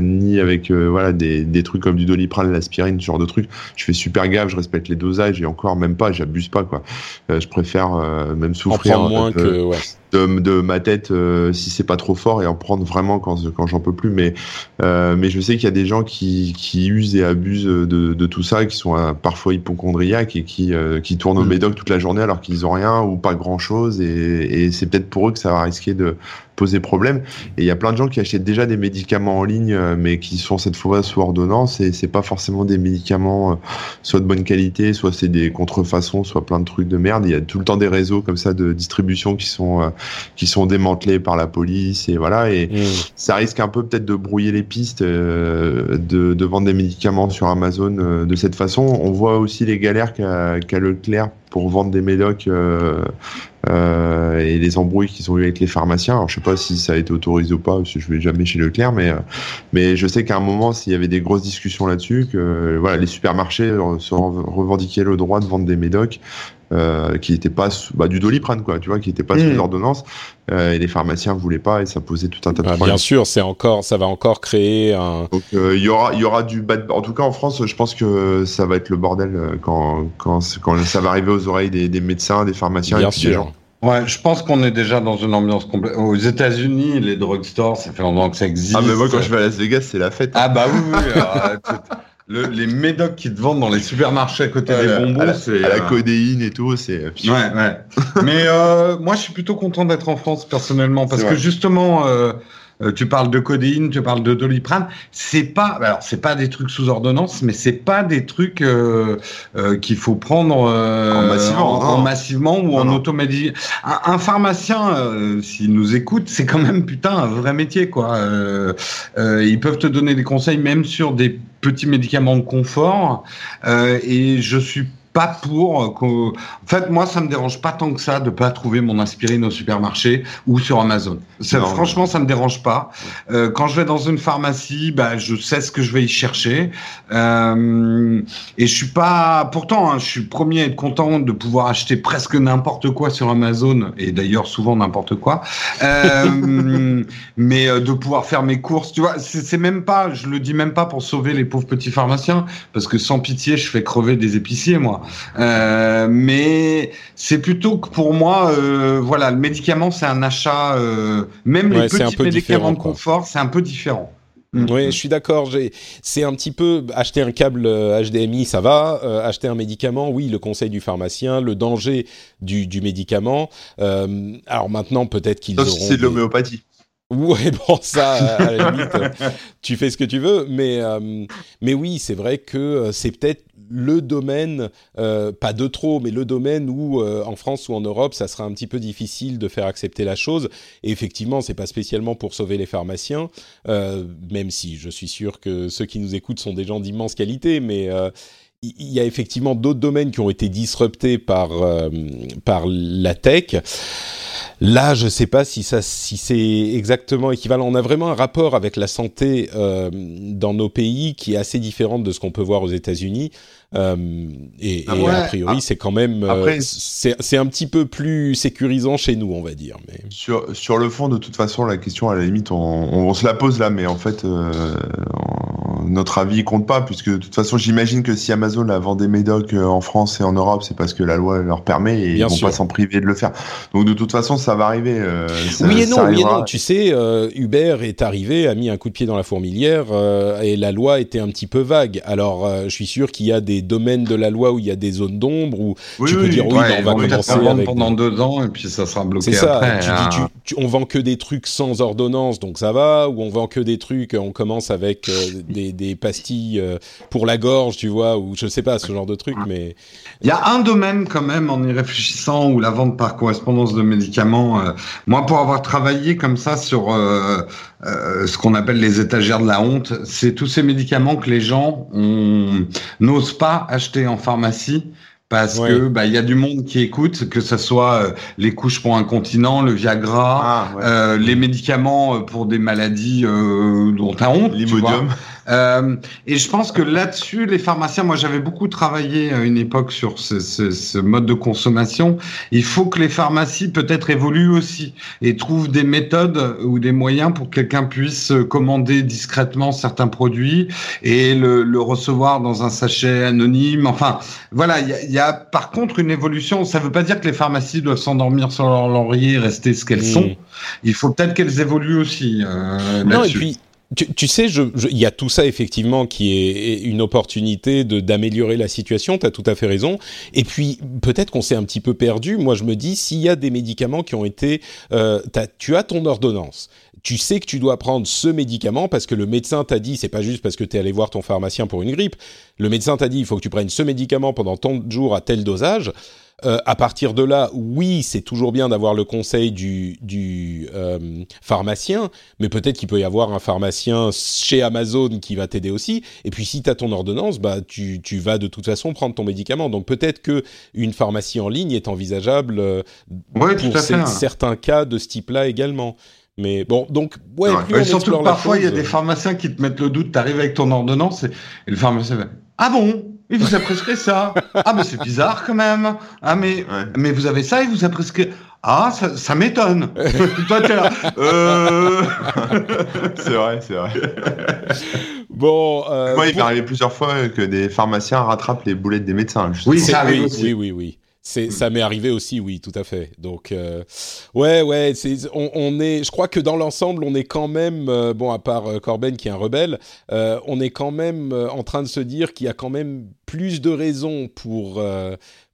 ni avec voilà des, des, trucs comme du doliprane, l'aspirine, ce genre de trucs. Je fais super gaffe, je respecte les dosages et encore même pas, j'abuse pas quoi. je préfère même souffrir. En moins que ouais de, ma tête euh, si c'est pas trop fort et en prendre vraiment quand, quand j'en peux plus. Mais, euh, mais je sais qu'il y a des gens qui, qui usent et abusent de, de tout ça, qui sont euh, parfois hypochondriaques et qui, qui tournent au mm. médoc toute la journée alors qu'ils ont rien ou pas grand chose. Et, et c'est peut-être pour eux que ça va risquer de, poser problème. Et il y a plein de gens qui achètent déjà des médicaments en ligne, euh, mais qui sont cette fois sous ordonnance, et c'est pas forcément des médicaments euh, soit de bonne qualité, soit c'est des contrefaçons, soit plein de trucs de merde. Il y a tout le temps des réseaux comme ça de distribution qui sont euh, qui sont démantelés par la police, et voilà. Et mmh. ça risque un peu peut-être de brouiller les pistes de, de, vendre des médicaments sur Amazon de cette façon. On voit aussi les galères qu'a qu Leclerc pour vendre des médocs euh, euh, et les embrouilles qu'ils ont eu avec les pharmaciens. Alors je sais pas si ça a été autorisé ou pas, parce que je vais jamais chez Leclerc, mais euh, mais je sais qu'à un moment, s'il y avait des grosses discussions là-dessus, que voilà, les supermarchés se revendiquaient le droit de vendre des médocs. Euh, qui n'était pas bah, du doliprane quoi tu vois qui n'était pas sous mmh. ordonnance euh, et les pharmaciens voulaient pas et ça posait tout un tas de bah, problèmes bien sûr c'est encore ça va encore créer un donc euh, il y aura il y aura du bad en tout cas en France je pense que ça va être le bordel quand quand quand ça va arriver aux oreilles des, des médecins des pharmaciens bien et sûr. des gens Ouais, je pense qu'on est déjà dans une ambiance complète. Aux États-Unis, les drugstores, ça fait longtemps que ça existe. Ah, mais moi, quand je vais à Las Vegas, c'est la fête. Ah, bah oui, oui. Le, les médocs qui te vendent dans les supermarchés à côté des bonbons, c'est la euh, codéine et tout, c'est. Ouais, ouais. Mais euh, moi, je suis plutôt content d'être en France personnellement parce que justement, euh, euh, tu parles de codéine, tu parles de doliprane. C'est pas, alors c'est pas des trucs sous ordonnance, mais c'est pas des trucs euh, euh, qu'il faut prendre en massivement, en, massivement ou en automédie. Un, un, pharmacien, s'il nous écoute, c'est quand même putain un vrai métier quoi. ils peuvent te donner des conseils même sur des petits médicaments de confort. et je suis pas pour. En fait, moi, ça me dérange pas tant que ça de pas trouver mon aspirine au supermarché ou sur Amazon. Ça, franchement, ça me dérange pas. Euh, quand je vais dans une pharmacie, bah, je sais ce que je vais y chercher. Euh, et je suis pas. Pourtant, hein, je suis premier à être content de pouvoir acheter presque n'importe quoi sur Amazon et d'ailleurs souvent n'importe quoi. Euh, mais euh, de pouvoir faire mes courses, tu vois, c'est même pas. Je le dis même pas pour sauver les pauvres petits pharmaciens parce que sans pitié, je fais crever des épiciers, moi. Euh, mais c'est plutôt que pour moi, euh, voilà, le médicament, c'est un achat, euh, même les petits médicaments de confort, c'est un peu différent. Oui, je suis d'accord. C'est un petit peu acheter un câble HDMI, ça va. acheter un médicament, oui, le conseil du pharmacien, le danger du, du médicament. alors maintenant, peut-être qu'ils auront. C'est de l'homéopathie. Ouais, bon, ça, à la limite, tu fais ce que tu veux, mais mais oui, c'est vrai que c'est peut-être le domaine, euh, pas de trop, mais le domaine où euh, en France ou en Europe, ça sera un petit peu difficile de faire accepter la chose. Et effectivement, c'est pas spécialement pour sauver les pharmaciens, euh, même si je suis sûr que ceux qui nous écoutent sont des gens d'immense qualité, mais il y a effectivement d'autres domaines qui ont été disruptés par par la tech. Là, je ne sais pas si ça, si c'est exactement équivalent. On a vraiment un rapport avec la santé dans nos pays qui est assez différent de ce qu'on peut voir aux États-Unis. Euh, et, ah a priori, ah. c'est quand même, euh, c'est un petit peu plus sécurisant chez nous, on va dire. Mais sur sur le fond, de toute façon, la question à la limite, on, on, se la pose là, mais en fait, euh, notre avis compte pas, puisque de toute façon, j'imagine que si Amazon a vendu Médoc en France et en Europe, c'est parce que la loi leur permet et ils vont pas s'en priver de le faire. Donc de toute façon, ça va arriver. oui et non, oui et non. Tu sais, Uber est arrivé, a mis un coup de pied dans la fourmilière et la loi était un petit peu vague. Alors, je suis sûr qu'il y a des domaines de la loi où il y a des zones d'ombre où tu peux dire oui, on va commencer avec pendant deux ans et puis ça sera bloqué. C'est ça. tu dis, hein. on vend que des trucs sans ordonnance, donc ça va. Ou on vend que des trucs, on commence avec euh, des, des, pastilles euh, pour la gorge, tu vois, ou je sais pas ce genre de truc. Mais il y a un domaine quand même en y réfléchissant où la vente par correspondance de médicaments. Euh, moi, pour avoir travaillé comme ça sur ce qu'on appelle les étagères de la honte, c'est tous ces médicaments que les gens n'osent pas acheter en pharmacie parce que bah il y a du monde qui écoute, que ce soit euh, les couches pour un continent, le Viagra, ah, euh, les médicaments euh, pour des maladies euh, dont tu as honte, l'imodium. Euh, et je pense que là-dessus, les pharmaciens, moi j'avais beaucoup travaillé à une époque sur ce, ce, ce, mode de consommation. Il faut que les pharmacies peut-être évoluent aussi et trouvent des méthodes ou des moyens pour que quelqu'un puisse commander discrètement certains produits et le, le recevoir dans un sachet anonyme. Enfin, voilà, il y a, y a, par contre une évolution. Ça ne veut pas dire que les pharmacies doivent s'endormir sur leur laurier et rester ce qu'elles mmh. sont. Il faut peut-être qu'elles évoluent aussi. Euh, non, et puis tu, tu sais, il y a tout ça effectivement qui est une opportunité de d'améliorer la situation. Tu as tout à fait raison. Et puis peut-être qu'on s'est un petit peu perdu. Moi, je me dis s'il y a des médicaments qui ont été, euh, tu as ton ordonnance. Tu sais que tu dois prendre ce médicament parce que le médecin t'a dit, c'est pas juste parce que tu es allé voir ton pharmacien pour une grippe. Le médecin t'a dit, il faut que tu prennes ce médicament pendant tant de jours à tel dosage. Euh, à partir de là, oui, c'est toujours bien d'avoir le conseil du, du euh, pharmacien, mais peut-être qu'il peut y avoir un pharmacien chez Amazon qui va t'aider aussi. Et puis si tu as ton ordonnance, bah tu, tu vas de toute façon prendre ton médicament. Donc peut-être que une pharmacie en ligne est envisageable euh, ouais, pour hein. certains cas de ce type-là également. Mais bon, donc, ouais, ouais. plus surtout que parfois, il y a des pharmaciens qui te mettent le doute, tu arrives avec ton ordonnance et, et le pharmacien va Ah bon? Il vous a prescrit ça? Ah, mais c'est bizarre quand même. Ah, mais, ouais. mais vous avez ça, il vous a prescrit. Ah, ça, ça m'étonne. Toi, t'es là. Euh... c'est vrai, c'est vrai. Bon. Euh, Moi, il pour... m'est arrivé plusieurs fois que des pharmaciens rattrapent les boulettes des médecins. Oui, ça oui, aussi. oui, oui, oui. C'est, mm. ça m'est arrivé aussi, oui, tout à fait. Donc, euh, ouais, ouais, on, on, est, je crois que dans l'ensemble, on est quand même, euh, bon, à part euh, Corben qui est un rebelle, euh, on est quand même en train de se dire qu'il y a quand même plus de raisons pour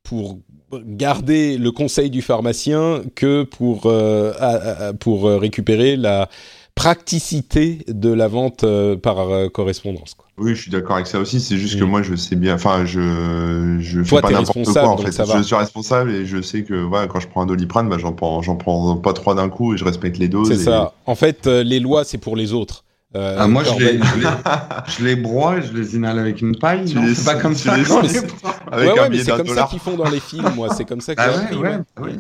pour garder le conseil du pharmacien que pour à, à, pour récupérer la praticité de la vente par correspondance. Quoi. Oui, je suis d'accord avec ça aussi. C'est juste mmh. que moi, je sais bien. Enfin, je je fais Toi, pas n'importe quoi en fait. Je suis responsable et je sais que quand je prends un doliprane, bah, j'en prends j'en prends pas trois d'un coup et je respecte les doses. C'est et... ça. En fait, euh, les lois, c'est pour les autres. Euh, ah, moi, je les, je, les, je les broie et je les inhale avec une paille. Non, c'est pas comme ça. Non, avec ouais, un ouais, c'est comme dollar. ça qu'ils font dans les films, moi. C'est comme ça qu'ils ah, ouais, ouais, oui.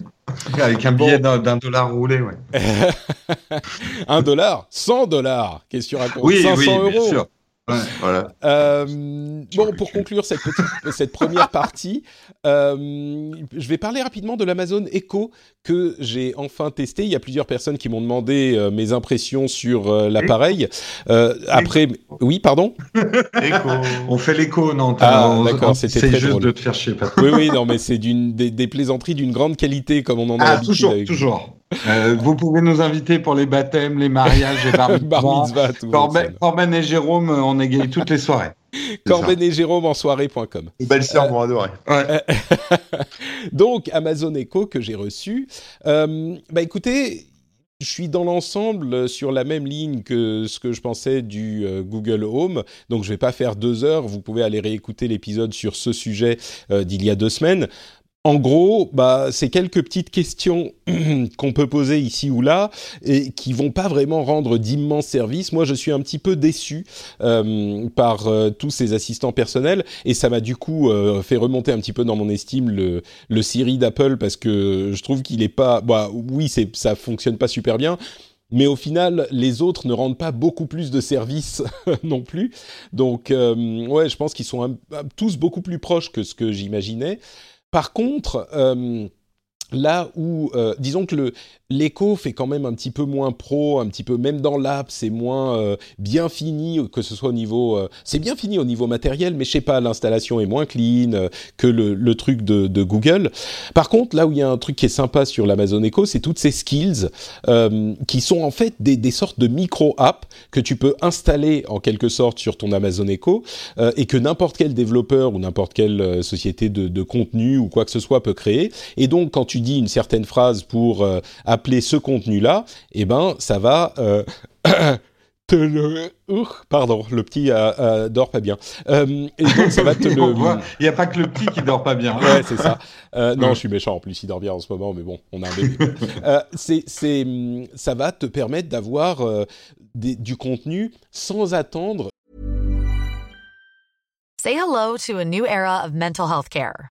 Avec un billet bon. d'un dollar roulé, ouais. un dollar 100 dollars Qu'est-ce que tu racontes? Oui, 500 oui, euros bien sûr. Ouais, voilà. Euh, bon, pour conclure cette, petite, cette première partie, euh, je vais parler rapidement de l'Amazon Echo que j'ai enfin testé. Il y a plusieurs personnes qui m'ont demandé euh, mes impressions sur euh, l'appareil. après, oui, pardon. Echo. On fait l'écho, non Ah, d'accord, c'était très juste drôle. de te faire chier. Patrick. Oui, oui, non, mais c'est d'une des, des, plaisanteries d'une grande qualité, comme on en a ah, l'habitude. toujours, avec... toujours. Euh, vous pouvez nous inviter pour les baptêmes, les mariages, les bar mitzvahs. Corben, Corben et Jérôme, on égaye toutes les soirées. Corben et Jérôme en soirée.com. Belle sœur euh, vont adorer. Ouais. Donc, Amazon Echo que j'ai reçu. Euh, bah écoutez, je suis dans l'ensemble sur la même ligne que ce que je pensais du euh, Google Home, donc je vais pas faire deux heures. Vous pouvez aller réécouter l'épisode sur ce sujet euh, d'il y a deux semaines. En gros, bah, c'est quelques petites questions qu'on peut poser ici ou là et qui vont pas vraiment rendre d'immenses services. Moi, je suis un petit peu déçu euh, par euh, tous ces assistants personnels et ça m'a du coup euh, fait remonter un petit peu dans mon estime le, Siri d'Apple parce que je trouve qu'il est pas. Bah, oui, c'est ça fonctionne pas super bien. Mais au final, les autres ne rendent pas beaucoup plus de services non plus. Donc, ouais, je pense qu'ils sont tous beaucoup plus proches que ce que j'imaginais. Par contre, euh, là où, euh, disons que l'écho fait quand même un petit peu moins pro, un petit peu même dans l'app, c'est moins euh, bien fini que ce soit au niveau, euh, c'est bien fini au niveau matériel, mais je sais pas, l'installation est moins clean euh, que le, le truc de, de, Google. Par contre, là où il y a un truc qui est sympa sur l'Amazon Echo, c'est toutes ces skills euh, qui sont en fait des, des sortes de micro-apps que tu peux installer en quelque sorte sur ton Amazon Echo euh, et que n'importe quel développeur ou n'importe quelle société de, de, contenu ou quoi que ce soit peut créer. Et donc, quand tu dis une certaine phrase pour appeler ce contenu-là, eh ben, ça va euh, te le... pardon, le petit euh, euh, dort pas bien. Euh, et donc ça va te le... Il n'y a pas que le petit qui dort pas bien. ouais, c'est ça. Euh, non, je suis méchant. En plus, il dort bien en ce moment, mais bon, on a un bébé. euh, c'est, c'est, ça va te permettre d'avoir des, du contenu sans attendre. Say hello to a new era of mental health care.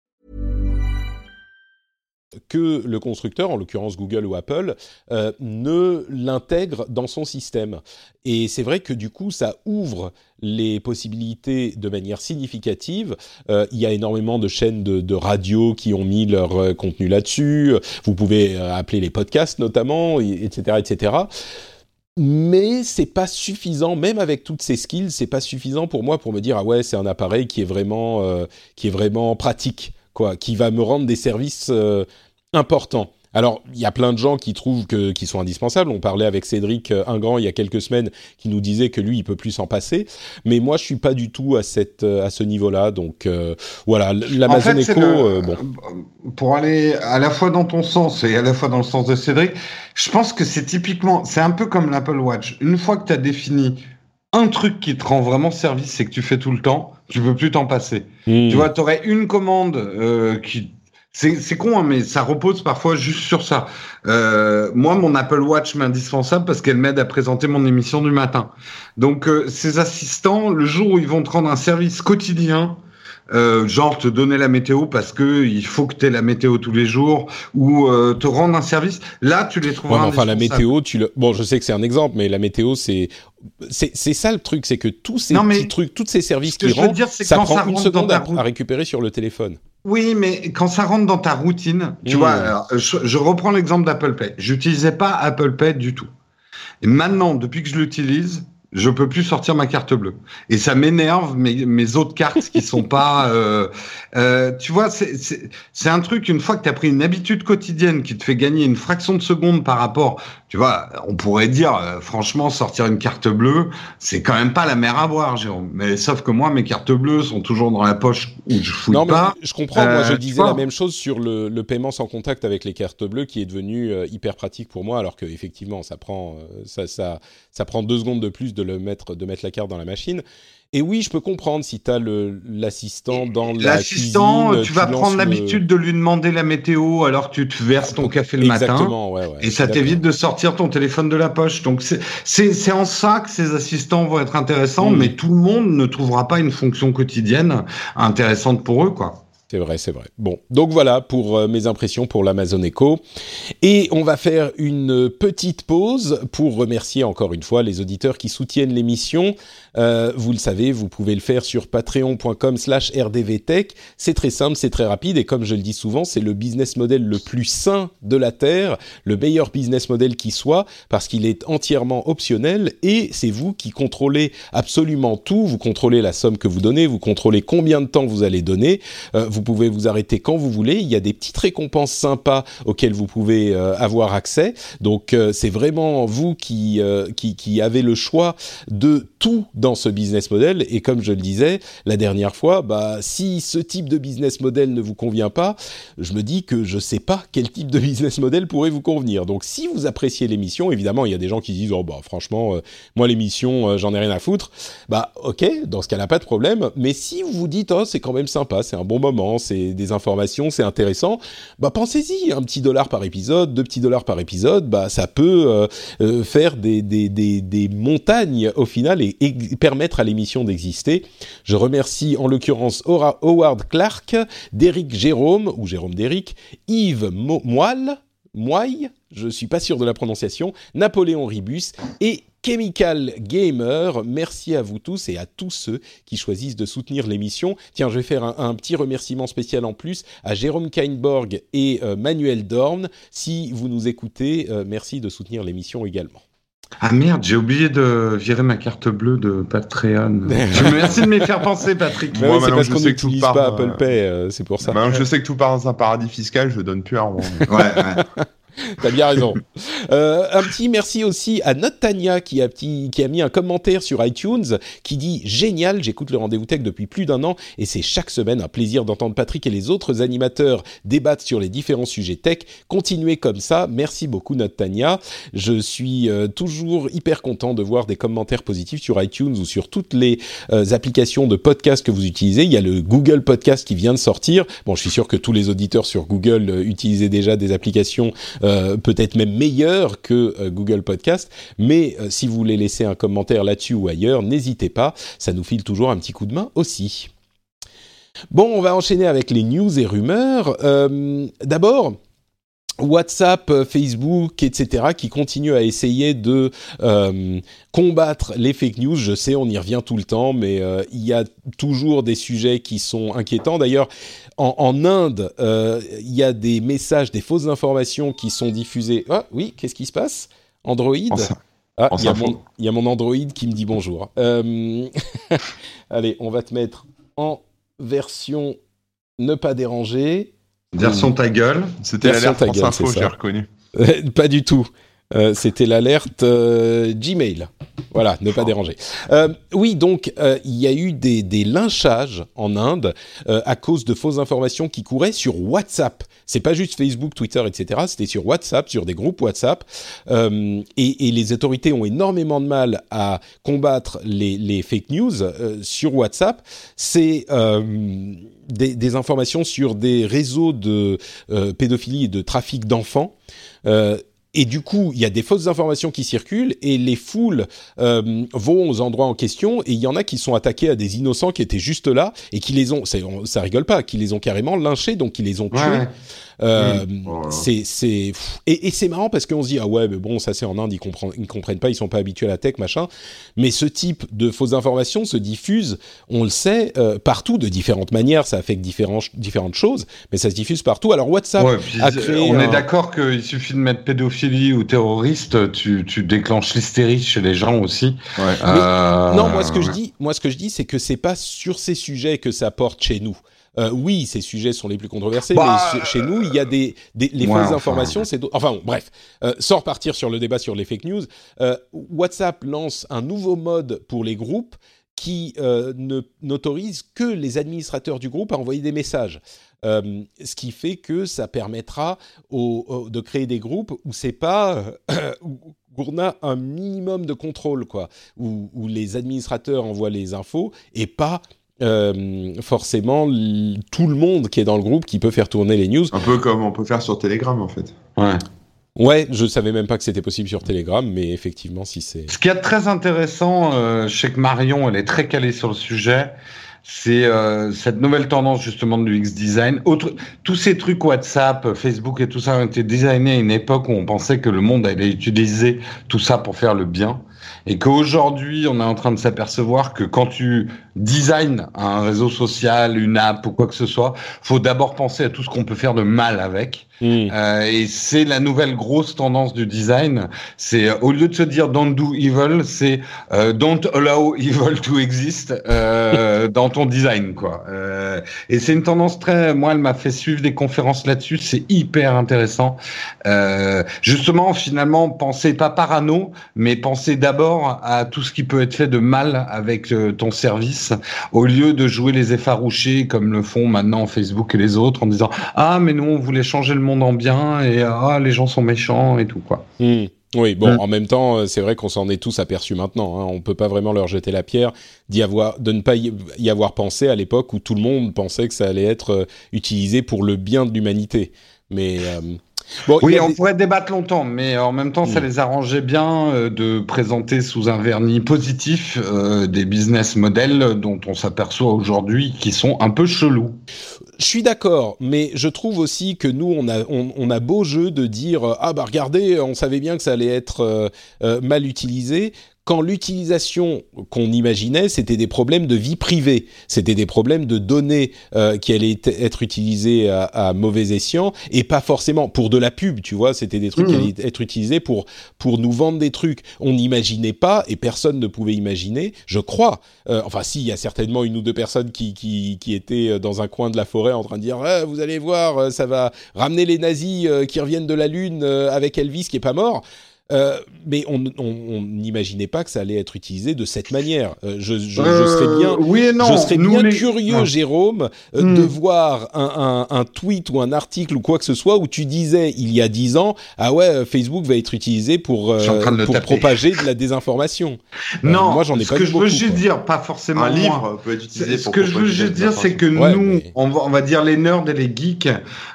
Que le constructeur, en l'occurrence Google ou Apple, euh, ne l'intègre dans son système. Et c'est vrai que du coup, ça ouvre les possibilités de manière significative. Euh, il y a énormément de chaînes de, radio qui ont mis leur euh, contenu là-dessus. Vous pouvez appeler les podcasts notamment, etc., etc. Mais c'est pas suffisant, même avec toutes ces skills, c'est pas suffisant pour moi pour me dire ah ouais c'est un appareil qui est vraiment qui est vraiment pratique quoi, qui va me rendre des services euh, importants. Alors, il y a plein de gens qui trouvent que qui sont indispensables. On parlait avec Cédric euh, Ingrand il y a quelques semaines, qui nous disait que lui, il peut plus s'en passer. Mais moi, je suis pas du tout à cette euh, à ce niveau-là. Donc euh, voilà, l'Amazon En fait, Echo, le- euh, bon. Pour aller à la fois dans ton sens et à la fois dans le sens de Cédric, je pense que c'est typiquement, c'est un peu comme l'Apple Watch. Une fois que tu as défini un truc qui te rend vraiment service et que tu fais tout le temps, tu peux plus t'en passer. Hmm. Tu vois, tu aurais une commande euh, qui... C'est c'est con, hein, mais ça repose parfois juste sur ça. Euh, moi, mon Apple Watch m'est indispensable parce qu'elle m'aide à présenter mon émission du matin. Donc, euh, ces assistants, le jour où ils vont te rendre un service quotidien, euh, genre te donner la météo parce que il faut que tu aies la météo tous les jours, ou euh, te rendre un service, là, tu les Ouais, trouveras mais enfin, la météo, tu le... bon, je sais que c'est un exemple, mais la météo, c'est c'est ça le truc, c'est que tous ces Non, petits trucs, tous ces services qui rendent, dire, ça quand prend ça une seconde à, récupérer sur le téléphone. Oui, mais quand ça rentre dans ta routine, tu Mmh. vois, alors, je, je reprends l'exemple d'Apple Pay. J'utilisais pas Apple Pay du tout. Et maintenant, depuis que je l'utilise, je peux plus sortir ma carte bleue. Et ça m'énerve mes, mes autres cartes qui sont pas. euh, euh, tu vois, c'est- un truc. Une fois que tu as pris une habitude quotidienne qui te fait gagner une fraction de seconde par rapport, tu vois, on pourrait dire, euh, franchement, sortir une carte bleue, c'est quand même pas la mer à boire, Jérôme. Mais sauf que moi, mes cartes bleues sont toujours dans la poche où je fouille Non, mais pas. je comprends. moi, je disais la même chose sur le, le paiement sans contact avec les cartes bleues, qui est devenu hyper pratique pour moi, alors que effectivement, ça prend ça, ça ça prend deux secondes de plus de le mettre de mettre la carte dans la machine. Et oui, je peux comprendre si tu as l'assistant dans la L'assistant, tu vas prendre le- l'habitude de lui demander la météo alors que tu te verses ton café le matin. Exactement, ouais, ouais. Et ça t'évite de sortir ton téléphone de la poche. Donc c'est en ça que ces assistants vont être intéressants, Mm. mais tout le monde ne trouvera pas une fonction quotidienne intéressante pour eux, quoi. C'est vrai, c'est vrai. Bon, donc voilà pour euh, mes impressions pour l'Amazon Echo. Et on va faire une petite pause pour remercier encore une fois les auditeurs qui soutiennent l'émission. Euh, vous le savez, vous pouvez le faire sur patreon.com slash rdvtech. C'est très simple, c'est très rapide et comme je le dis souvent, c'est le business model le plus sain de la Terre, le meilleur business model qui soit parce qu'il est entièrement optionnel et c'est vous qui contrôlez absolument tout. Vous contrôlez la somme que vous donnez, vous contrôlez combien de temps vous allez donner. Euh, pouvez vous arrêter quand vous voulez. Il y a des petites récompenses sympas auxquelles vous pouvez euh, avoir accès. Donc euh, c'est vraiment vous qui, euh, qui qui avez le choix de tout dans ce business model. Et comme je le disais la dernière fois, bah si ce type de business model ne vous convient pas, je me dis que je sais pas quel type de business model pourrait vous convenir. Donc si vous appréciez l'émission, évidemment il y a des gens qui disent oh bah franchement moi l'émission j'en ai rien à foutre. Bah ok dans ce cas-là pas de problème. Mais si vous vous dites oh c'est quand même sympa, c'est un bon moment références et des informations, c'est intéressant. Bah pensez-y, un petit dollar par épisode, deux petits dollars par épisode, bah ça peut euh, euh, faire des, des, des, montagnes au final et, permettre à l'émission d'exister. Je remercie en l'occurrence Howard Clark, Derek Jérôme ou Jérôme Derrick, Yves Moile, Moille, je suis pas sûr de la prononciation, Napoléon Ribus et Chemical Gamer. Merci à vous tous et à tous ceux qui choisissent de soutenir l'émission. Tiens, je vais faire un, petit remerciement spécial en plus à Jérôme Kainborg et euh, Manuel Dorn. Si vous nous écoutez, euh, merci de soutenir l'émission également. Ah merde, j'ai oublié de virer ma carte bleue de Patreon. Merci de me faire penser, Patrick. Moi, c'est parce qu'on n'utilise pas Apple Pay, euh, c'est pour ça. Maintenant je sais que tout part dans un paradis fiscal, je donne plus un rond. ouais, ouais. T'as bien raison. Euh, un petit merci aussi à Notania qui a, qui a mis un commentaire sur iTunes qui dit génial, j'écoute le rendez-vous tech depuis plus d'un an et c'est chaque semaine un plaisir d'entendre Patrick et les autres animateurs débattre sur les différents sujets tech. Continuez comme ça. Merci beaucoup Notania. Je suis euh, toujours hyper content de voir des commentaires positifs sur iTunes ou sur toutes les euh, applications de podcast que vous utilisez. Il y a le Google Podcast qui vient de sortir. Bon, je suis sûr que tous les auditeurs sur Google utilisaient déjà des applications euh, peut-être même meilleur que euh, Google Podcast. Mais euh, si vous voulez laisser un commentaire là-dessus ou ailleurs, n'hésitez pas, ça nous file toujours un petit coup de main aussi. Bon, on va enchaîner avec les news et rumeurs. D'abord, WhatsApp, Facebook, etc., qui continuent à essayer de combattre les fake news. Je sais, on y revient tout le temps, mais il y a toujours des sujets qui sont inquiétants. D'ailleurs, en, Inde, il y a des messages, des fausses informations qui sont diffusées. Ah oui, qu'est-ce qui se passe? Android? Ah, il y, y, a mon Android qui me dit bonjour. Allez, on va te mettre en version ne pas déranger. Version ta gueule. C'était l'alerte France Info, j'ai reconnu. pas du tout. Euh, c'était l'alerte euh, Gmail. Voilà, ne pas déranger. Euh, oui, donc il y a eu des, des lynchages en Inde à cause de fausses informations qui couraient sur WhatsApp. C'est pas juste Facebook, Twitter, etc. C'était sur WhatsApp, sur des groupes WhatsApp, et, et, les autorités ont énormément de mal à combattre les, les fake news sur WhatsApp. C'est des, des, informations sur des réseaux de pédophilie et de trafic d'enfants. Euh, et du coup, il y a des fausses informations qui circulent et les foules euh, vont aux endroits en question et il y en a qui sont attaqués à des innocents qui étaient juste là et qui les ont, ça rigole pas, qui les ont carrément lynchés, donc qui les ont tués. Euh, oh c'est c'est et, et c'est marrant parce qu'on se dit ah ouais mais bon ça c'est en Inde ils comprennent ils comprennent pas ils sont pas habitués à la tech machin. Mais ce type de fausses informations se diffuse on le sait euh, partout de différentes manières. Ça affecte différentes différentes choses mais ça se diffuse partout. Alors WhatsApp a créé on est d'accord qu'il suffit de mettre pédophilie ou terroriste tu, tu déclenches l'hystérie chez les gens aussi. Ouais. euh... non moi ce que je dis moi ce que je dis c'est que c'est pas sur ces sujets que ça porte chez nous euh, oui, ces sujets sont les plus controversés, mais bah, chez nous, il y a des, les fausses informations. C'est enfin bon, bref, euh, sans repartir sur le débat sur les fake news, euh, WhatsApp lance un nouveau mode pour les groupes qui n'autorise que les administrateurs du groupe à envoyer des messages. ce qui fait que ça permettra de créer des groupes où c'est pas où on a un minimum de contrôle quoi, où, où les administrateurs envoient les infos et pas euh, forcément tout le monde qui est dans le groupe qui peut faire tourner les news. Un peu comme on peut faire sur Telegram en fait. Ouais. Ouais, je savais même pas que c'était possible sur Telegram, mais effectivement, si c'est. Ce qui est très intéressant, euh, je sais que Marion, elle est très calée sur le sujet. C'est euh, cette nouvelle tendance justement du X design. Autre, tous ces trucs WhatsApp, Facebook et tout ça ont été designés à une époque où on pensait que le monde allait utiliser tout ça pour faire le bien et qu'aujourd'hui, on est en train de s'apercevoir que quand tu designes un réseau social, une app ou quoi que ce soit, faut d'abord penser à tout ce qu'on peut faire de mal avec. Hmm. Euh, et c'est la nouvelle grosse tendance du design. C'est euh, au lieu de se dire don't do evil, c'est euh, don't allow evil to exist dans ton design, quoi. Et c'est une tendance très. Moi, elle m'a fait suivre des conférences là-dessus. C'est hyper intéressant. Justement, finalement, pensez pas parano, mais pensez d'abord à tout ce qui peut être fait de mal avec ton service, au lieu de jouer les effarouchés comme le font maintenant Facebook et les autres en disant ah mais nous on voulait changer le monde en bien et ah les gens sont méchants et tout quoi. Hmm. Oui, bon, Mm. en même temps, euh, c'est vrai qu'on s'en est tous aperçus maintenant. Hein. On peut pas vraiment leur jeter la pierre d'y avoir, de ne pas y avoir pensé à l'époque où tout le monde pensait que ça allait être euh, utilisé pour le bien de l'humanité. Mais euh, bon, Oui, on des- pourrait débattre longtemps, mais en même temps, ça Mm. les arrangeait bien euh, de présenter sous un vernis positif euh, des business models dont on s'aperçoit aujourd'hui qui sont un peu chelous. Je suis d'accord, mais je trouve aussi que nous, on a, on, on a beau jeu de dire euh, ah bah regardez, on savait bien que ça allait être euh, euh, mal utilisé. Quand l'utilisation qu'on imaginait, c'était des problèmes de vie privée, c'était des problèmes de données euh, qui allaient être utilisées à, à mauvais escient et pas forcément pour de la pub, tu vois, c'était des trucs qui Mhm. allaient être utilisés pour pour nous vendre des trucs. On n'imaginait pas et personne ne pouvait imaginer, je crois. Euh, enfin, si, il y a certainement une ou deux personnes qui qui qui étaient euh, dans un coin de la forêt en train de dire Ah, vous allez voir, euh, ça va ramener les nazis euh, qui reviennent de la lune euh, avec Elvis qui est pas mort. Euh, mais on n'imaginait pas que ça allait être utilisé de cette manière. Euh, je, je, je Euh, serais bien, Oui et non. je serais bien les- curieux. Jérôme, euh, Hmm. de voir un, un, un tweet ou un article ou quoi que ce soit où tu disais il y a dix ans ah ouais Facebook va être utilisé pour euh, pour propager de la désinformation. Non, moi, j'en ai ce pas que vu je veux juste quoi. dire, pas forcément Un moi. livre peut être utilisé Ce pour que je veux juste dire, c'est que Ouais, nous, mais- on, va, on va dire les nerds et les geeks,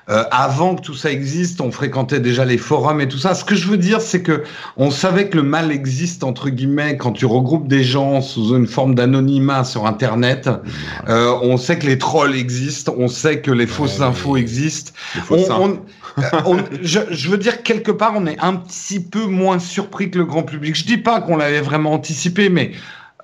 euh, avant que tout ça existe, on fréquentait déjà les forums et tout ça. Ce que je veux dire, c'est que on savait que le mal existe entre guillemets quand tu regroupes des gens sous une forme d'anonymat sur Internet. Euh, on sait que les trolls existent, on sait que les fausses infos existent. On- on- euh, on- je, je veux dire quelque part, on est un petit peu moins surpris que le grand public. Je dis pas qu'on l'avait vraiment anticipé, mais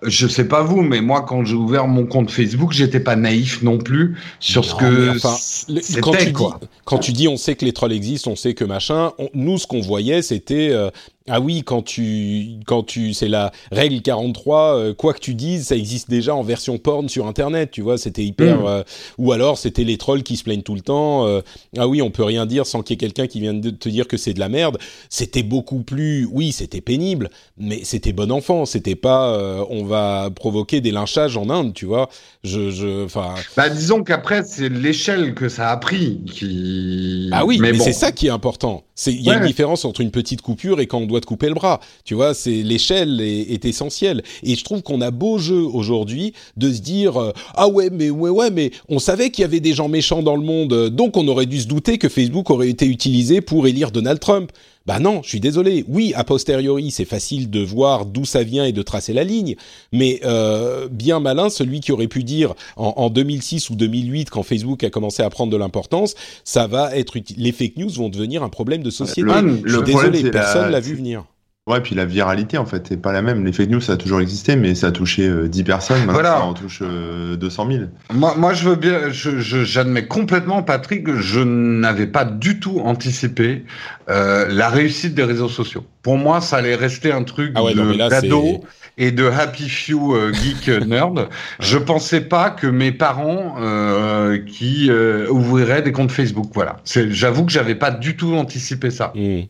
je sais pas vous, mais moi quand j'ai ouvert mon compte Facebook, j'étais pas naïf non plus sur ce que enfin, c'était quand tu quoi. dis quand tu dis on sait que les trolls existent, on sait que machin, on- nous ce qu'on voyait c'était euh, ah oui quand tu quand tu c'est la règle 43 euh, quoi que tu dises ça existe déjà en version porn sur internet tu vois c'était hyper Mm. euh, ou alors c'était les trolls qui se plaignent tout le temps euh, ah oui on peut rien dire sans qu'il y ait quelqu'un qui vienne de te dire que c'est de la merde c'était beaucoup plus oui c'était pénible mais c'était bon enfant c'était pas euh, on va provoquer des lynchages en Inde tu vois je je enfin Bah, disons qu'après c'est l'échelle que ça a pris qui. Ah oui, mais, bon. c'est ça qui est important. C'est il y a Ouais. une différence entre une petite coupure et quand on doit te couper le bras. Tu vois, c'est l'échelle est, est essentielle. Et je trouve qu'on a beau jeu aujourd'hui de se dire euh, ah ouais mais ouais ouais mais on savait qu'il y avait des gens méchants dans le monde, donc on aurait dû se douter que Facebook aurait été utilisé pour élire Donald Trump. Bah non, je suis désolé. Oui, a posteriori, c'est facile de voir d'où ça vient et de tracer la ligne, mais euh, bien malin celui qui aurait pu dire en, en 2006 ou 2008, quand Facebook a commencé à prendre de l'importance, ça va être les fake news vont devenir un problème de société. Le- je suis désolé, personne l'a vu venir. Ouais, puis la viralité, en fait, c'est pas la même. Les fake news, ça a toujours existé, mais ça a touché euh, 10 personnes. Maintenant, Voilà. ça en touche euh, 200 000. Moi, moi, je veux bien, je, je- j'admets complètement, Patrick, que je n'avais pas du tout anticipé euh, la réussite des réseaux sociaux. Pour moi, ça allait rester un truc Ah ouais, d'ado et de happy few euh, geek euh, nerd. Je pensais pas que mes parents euh, qui euh, ouvriraient des comptes Facebook. Voilà. J'avoue que j'avais pas du tout anticipé ça. Hmm.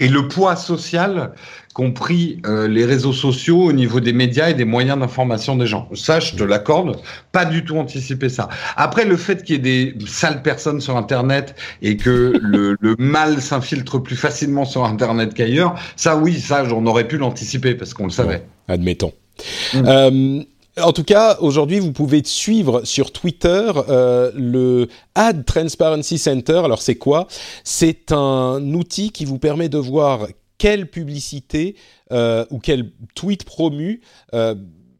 Et le poids social qu'ont pris euh, les réseaux sociaux au niveau des médias et des moyens d'information des gens. Ça, je te l'accorde, pas du tout anticipé ça. Après, le fait qu'il y ait des sales personnes sur Internet et que le, le mal s'infiltre plus facilement sur Internet qu'ailleurs, ça, oui, ça, j'en aurais pu l'anticiper parce qu'on le savait. admettons. Mm. Euh, en tout cas, aujourd'hui, vous pouvez suivre sur Twitter euh, le Ad Transparency Center. Alors, c'est quoi? C'est un outil qui vous permet de voir quelle publicité euh, ou quel tweet promu euh,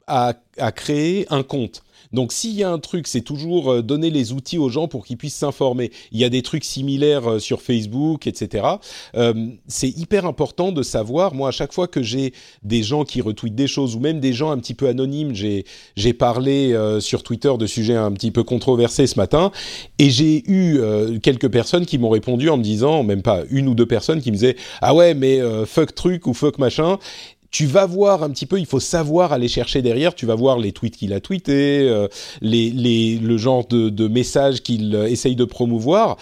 a, a créé un compte. Donc s'il y a un truc, c'est toujours euh, donner les outils aux gens pour qu'ils puissent s'informer. Il y a des trucs similaires euh, sur Facebook, etc. Euh, c'est hyper important de savoir. Moi, à chaque fois que j'ai des gens qui retweetent des choses ou même des gens un petit peu anonymes, j'ai parlé euh, sur Twitter de sujets un petit peu controversés ce matin et j'ai eu euh, quelques personnes qui m'ont répondu en me disant, même pas une ou deux personnes qui me disaient ah ouais mais euh, fuck truc ou fuck machin tu vas voir un petit peu, il faut savoir aller chercher derrière, tu vas voir les tweets qu'il a tweetés, euh, le genre de, de messages qu'il euh, essaye de promouvoir,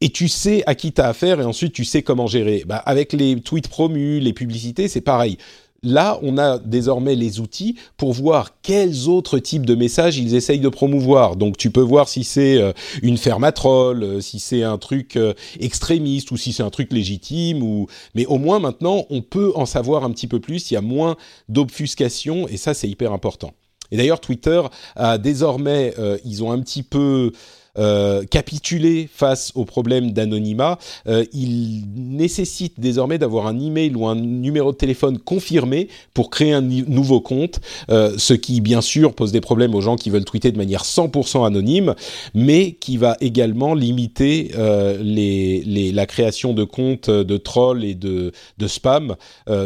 et tu sais à qui t'as affaire, et ensuite tu sais comment gérer. Bah, avec les tweets promus, les publicités, c'est pareil. Là, on a désormais les outils pour voir quels autres types de messages ils essayent de promouvoir. Donc, tu peux voir si c'est euh, une ferme à troll, euh, si c'est un truc euh, extrémiste ou si c'est un truc légitime. Ou... Mais au moins, maintenant, on peut en savoir un petit peu plus. Il y a moins d'obfuscation et ça, c'est hyper important. Et d'ailleurs, Twitter a désormais, ils ont un petit peu euh, capituler face au problème d'anonymat, euh, il nécessite désormais d'avoir un email ou un numéro de téléphone confirmé pour créer un nouveau compte, euh, ce qui bien sûr pose des problèmes aux gens qui veulent tweeter de manière 100% anonyme, mais qui va également limiter les, la création de comptes de trolls et de, de spam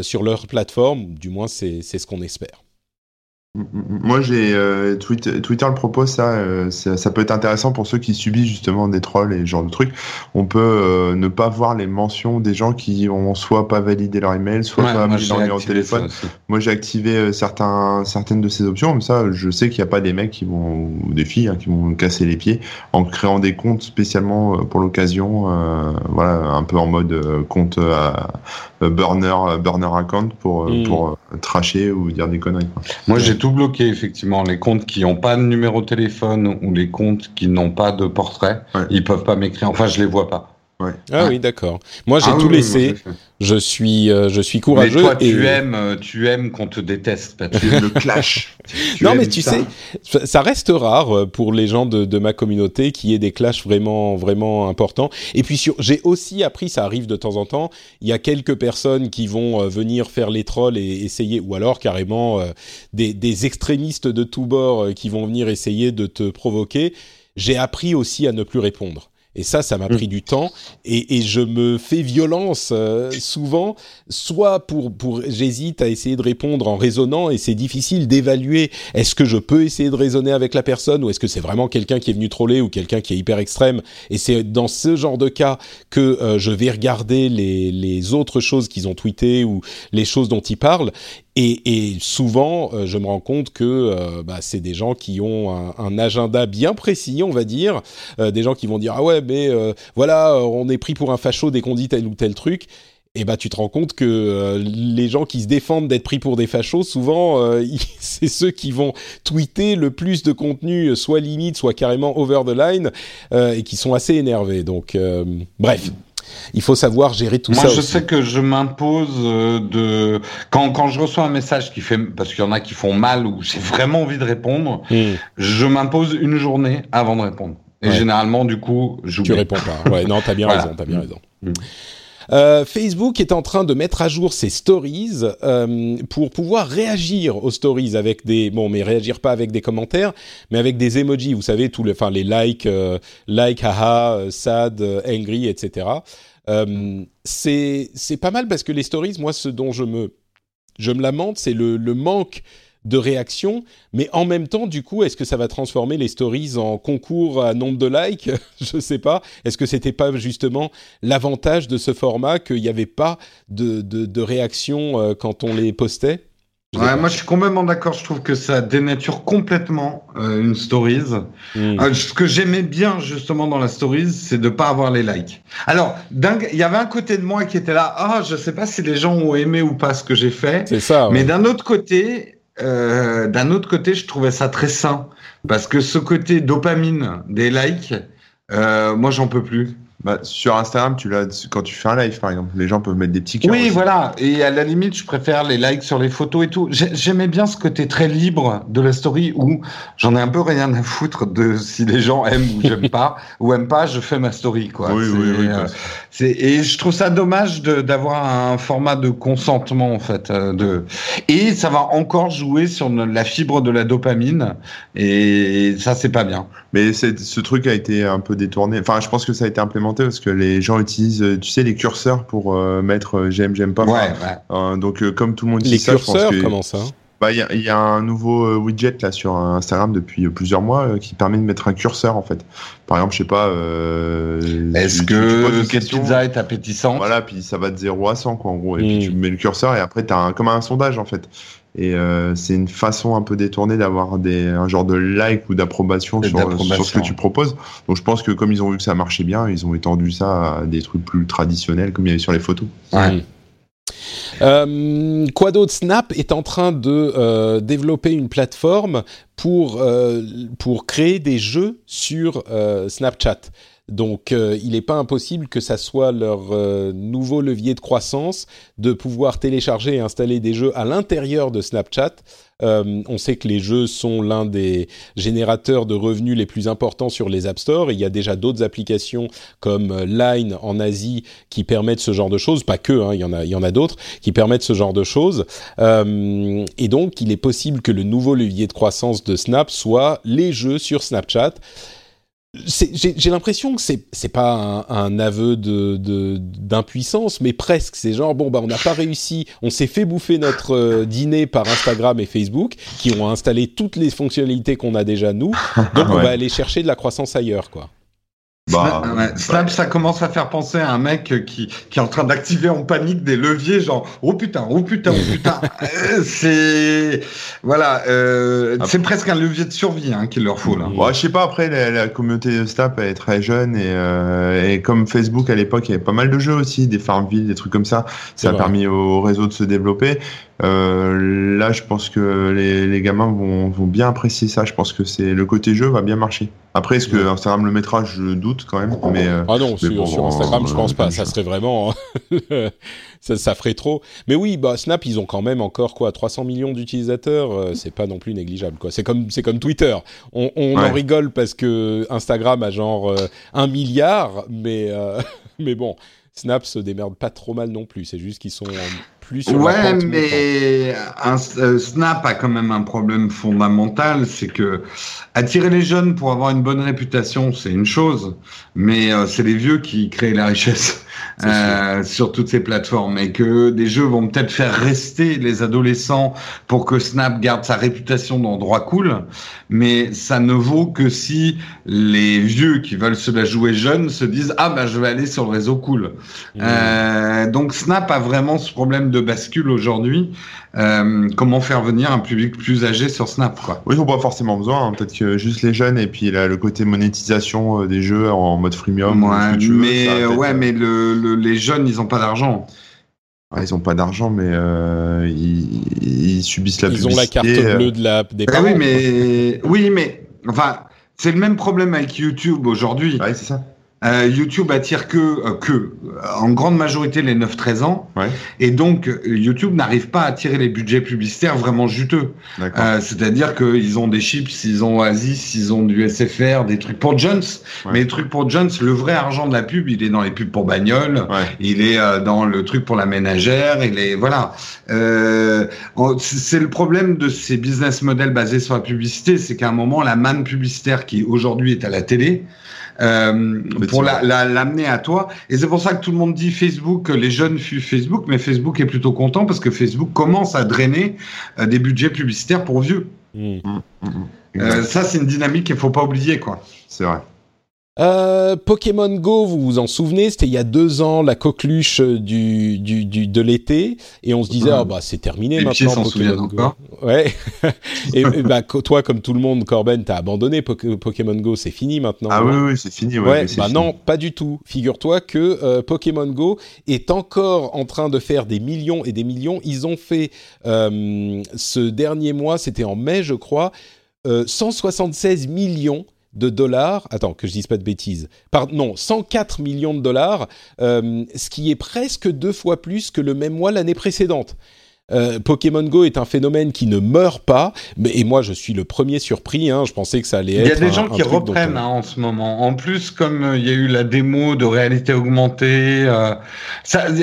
sur leur plateforme, du moins c'est ce qu'on espère. Moi, j'ai euh, Twitter, le propose euh, ça, ça, peut être intéressant pour ceux qui subissent justement des trolls et ce genre de trucs. On peut euh, ne pas voir les mentions des gens qui ont soit pas validé leur email, soit pas mis leur numéro de téléphone. Moi, j'ai activé certains, certaines de ces options, comme ça, je sais qu'il n'y a pas des mecs qui vont ou des filles hein, qui vont casser les pieds en créant des comptes spécialement pour l'occasion, voilà, un peu en mode compte à burner, burner account pour mm. pour tracher ou dire des conneries. Moi, j'ai tout bloqué, effectivement. Les comptes qui n'ont pas de numéro de téléphone ou les comptes qui n'ont pas de portrait, ils ils peuvent pas m'écrire. Enfin, je les vois pas. Ah oui, d'accord. Moi, j'ai ah tout laissé. je suis, euh, je suis courageux. Mais toi, tu aimes, euh, tu aimes qu'on te déteste. Tu aimes le clash. non, mais tu sais, ça reste rare euh, pour les gens de, de ma communauté qui y ait des clashs vraiment, vraiment importants. Et puis, j'ai aussi appris, ça arrive de temps en temps, il y a quelques personnes qui vont venir faire les trolls et essayer, ou alors carrément des, des extrémistes de tous bords qui vont venir essayer de te provoquer. J'ai appris aussi à ne plus répondre. Et ça, ça m'a mm. pris du temps et, et, je me fais violence euh, souvent, soit pour, pour j'hésite à essayer de répondre en raisonnant et c'est difficile d'évaluer est-ce que je peux essayer de raisonner avec la personne ou est-ce que c'est vraiment quelqu'un qui est venu troller ou quelqu'un qui est hyper extrême. Et c'est dans ce genre de cas que euh, je vais regarder les, les autres choses qu'ils ont tweetées ou les choses dont ils parlent et, souvent, euh, je me rends compte que euh, bah, c'est des gens qui ont un, un, agenda bien précis, on va dire, euh, des gens qui vont dire ah ouais, mais voilà, on est pris pour un facho dès qu'on dit tel ou tel truc. Et bah tu te rends compte que les gens qui se défendent d'être pris pour des fachos, souvent c'est ceux qui vont tweeter le plus de contenu, soit limite, soit carrément over the line, et qui sont assez énervés. Donc bref il faut savoir gérer tout ça. Moi, je sais que je m'impose euh, de quand quand je reçois un message qui fait parce qu'il y en a qui font mal ou j'ai vraiment envie de répondre, hmm. je m'impose une journée avant de répondre. Et généralement, du coup, j'oublie. Tu réponds pas. Ouais, non, t'as bien raison, t'as bien raison. Hmm. Euh, Facebook est en train de mettre à jour ses stories euh, pour pouvoir réagir aux stories avec des bon mais réagir pas avec des commentaires mais avec des emojis vous savez tous les enfin les likes euh, like haha sad angry etc c'est c'est pas mal parce que les stories, moi, ce dont je me je me lamente, c'est le, le manque de réactions, mais en même temps, du coup, est-ce que ça va transformer les stories en concours à nombre de likes? Je sais pas. Est-ce que c'était pas justement l'avantage de ce format qu'il n'y avait pas de, de, de réactions euh, quand on les postait? Ouais, moi je suis complètement d'accord. Je trouve que ça dénature complètement euh, une stories. Hmm. Euh, ce que j'aimais bien justement dans la stories, c'est de pas avoir les likes. Alors, il y avait un côté de moi qui était là. Ah, je sais pas si les gens ont aimé ou pas ce que j'ai fait. C'est ça. Mais d'un autre côté, euh, d'un autre côté, je trouvais ça très sain parce que ce côté dopamine des likes, euh, moi j'en peux plus. Bah, sur Instagram, tu l'as quand tu fais un live, par exemple. Les gens peuvent mettre des petits cœurs. Oui, voilà. Et à la limite, je préfère les likes sur les photos et tout. J'aimais bien ce côté très libre de la story où j'en ai un peu rien à foutre de si les gens aiment ou j'aime pas ou aiment pas, je fais ma story, quoi. Oui, oui, oui. Euh, et je trouve ça dommage d'avoir un format de consentement, en fait. Euh, de et ça va encore jouer sur la fibre de la dopamine et ça, c'est pas bien. Mais ce truc a été un peu détourné. Enfin, je pense que ça a été implémenté parce que les gens utilisent, euh, tu sais, les curseurs pour euh, mettre euh, j'aime, j'aime pas. Ouais, donc, comme tout le monde les ça, curseurs, comment ça? Bah, il y, a un nouveau widget là sur Instagram depuis plusieurs mois qui permet de mettre un curseur en fait. Par exemple, je sais pas. Est-ce que cette pizza est appétissante? Voilà, puis ça va de 0 à 100 quoi en gros. Et puis hmm. tu mets le curseur et après tu as comme un sondage en fait. Et euh, c'est une façon un peu détournée d'avoir des un genre de like ou d'approbation sur, sur, ce que tu proposes. Donc je pense que comme ils ont vu que ça marchait bien, ils ont étendu ça à des trucs plus traditionnels comme il y avait sur les photos. Ouais. Euh, quoi d'autre? Snap est en train de euh, développer une plateforme pour euh, pour créer des jeux sur euh, Snapchat. Donc, euh, il n'est pas impossible que ça soit leur euh, nouveau levier de croissance de pouvoir télécharger et installer des jeux à l'intérieur de Snapchat. Euh, on sait que les jeux sont l'un des générateurs de revenus les plus importants sur les App Store. il y a déjà d'autres applications comme euh, Line en Asie qui permettent ce genre de choses. Pas que, hein, il y en a, a d'autres qui permettent ce genre de choses. Euh, et donc, il est possible que le nouveau levier de croissance de Snap soit les jeux sur Snapchat j'ai l'impression que c'est c'est pas un, un aveu de d'impuissance, mais presque. C'est genre bon bah on n'a pas réussi, on s'est fait bouffer notre euh, dîner par Instagram et Facebook, qui ont installé toutes les fonctionnalités qu'on a déjà nous. Donc on va aller chercher de la croissance ailleurs, quoi. Bah, Snap, ouais, Snap, ça commence à faire penser à un mec qui, qui est en train d'activer en panique des leviers, genre oh putain, oh putain, oh putain. Euh, c'est voilà, euh, Ah. c'est presque un levier de survie hein, qu'il leur faut là. Ouais, je sais pas, après, la, la communauté Snap elle est très jeune et, euh, et comme Facebook à l'époque, il y avait pas mal de jeux aussi, des Farmville, des trucs comme ça. Ça a vrai. permis au réseau de se développer. Euh, là, je pense que les, les gamins vont, vont bien apprécier ça. Je pense que c'est le côté jeu va bien marcher. Après, est-ce que. Instagram le mettra Je doute quand même. Mais euh, Ah non, sur, bon, sur Instagram, je pense pas. Ça serait vraiment, ça, ça ferait trop. Mais oui, bah Snap, ils ont quand même encore quoi, 300 millions d'utilisateurs. euh, c'est pas non plus négligeable, quoi. C'est comme, c'est comme Twitter. On, on en rigole parce que Instagram a genre un milliard, mais mais bon, Snap se démerde pas trop mal non plus. C'est juste qu'ils sont plus sur la Ouais, mais un, euh, Snap a quand même un problème fondamental, c'est que attirer les jeunes pour avoir une bonne réputation, c'est une chose, mais euh, c'est les vieux qui créent la richesse euh, sur toutes ces plateformes et que des jeux vont peut-être faire rester les adolescents pour que Snap garde sa réputation d'endroit cool, mais ça ne vaut que si les vieux qui veulent se la jouer jeune se disent ah bah je vais aller sur le réseau cool. Mmh. Euh, donc Snap a vraiment ce problème de bascule aujourd'hui. Euh, comment faire venir un public plus âgé sur Snap quoi? Oui, ils n'ont pas forcément besoin. hein. Peut-être que juste les jeunes et puis là, le côté monétisation euh, des jeux en mode freemium. Ouais, veux, mais ça ouais, euh, mais le, le- les jeunes ils ont pas d'argent. ouais, ils ont pas d'argent, mais euh, ils, ils subissent la Ils ont publicité. la carte bleue de la des Ah parents. oui, quoi. mais oui, mais enfin c'est le même problème avec YouTube aujourd'hui. Ouais, c'est ça. Euh, YouTube attire que, euh, que, euh, en grande majorité, les 9-13 ans. Ouais. Et donc, YouTube n'arrive pas à attirer les budgets publicitaires vraiment juteux. C'est-à-dire qu'ils ont des chips, ils ont Oasis, ils ont du SFR, des trucs pour Jones. Ouais. Mais les trucs pour Jones, le vrai argent de la pub, il est dans les pubs pour bagnole. ouais. Il est dans le truc pour la ménagère, il est voilà. Euh, c'est le problème de ces business models basés sur la publicité, c'est qu'à un moment la manne publicitaire qui aujourd'hui est à la télé, euh, pour la- la- l'amener à toi. Et c'est pour ça que tout le monde dit Facebook, les jeunes fuient Facebook, mais Facebook est plutôt content parce que Facebook commence à drainer euh, des budgets publicitaires pour vieux. Mmh. Mm, mm. Euh, ça, c'est une dynamique qu'il faut pas oublier, quoi. C'est vrai. Euh, Pokémon Go, vous vous en souvenez, c'était il y a deux ans la coqueluche euh, du, du, du de l'été, et on se disait ah bah c'est terminé Les maintenant Pokémon Go. encore. Ouais. et, et bah toi comme tout le monde, Corben, t'as abandonné Poké- Pokémon Go, c'est fini maintenant. Ah oui, oui, c'est fini. Ouais, bah fini. non, pas du tout. Figure-toi que euh, Pokémon Go est encore en train de faire des millions et des millions. Ils ont fait euh, ce dernier mois, c'était en mai, je crois, euh, 176 millions de dollars. Attends, que je dise pas de bêtises. Pardon, non, 104 millions de dollars, euh, ce qui est presque deux fois plus que le même mois l'année précédente. Euh, Pokémon Go est un phénomène qui ne meurt pas, mais et moi je suis le premier surpris. Hein, je pensais que ça allait Il être. y a des un- gens un qui reprennent on- hein, en ce moment. En plus, comme euh, il y a eu la démo de réalité augmentée, euh,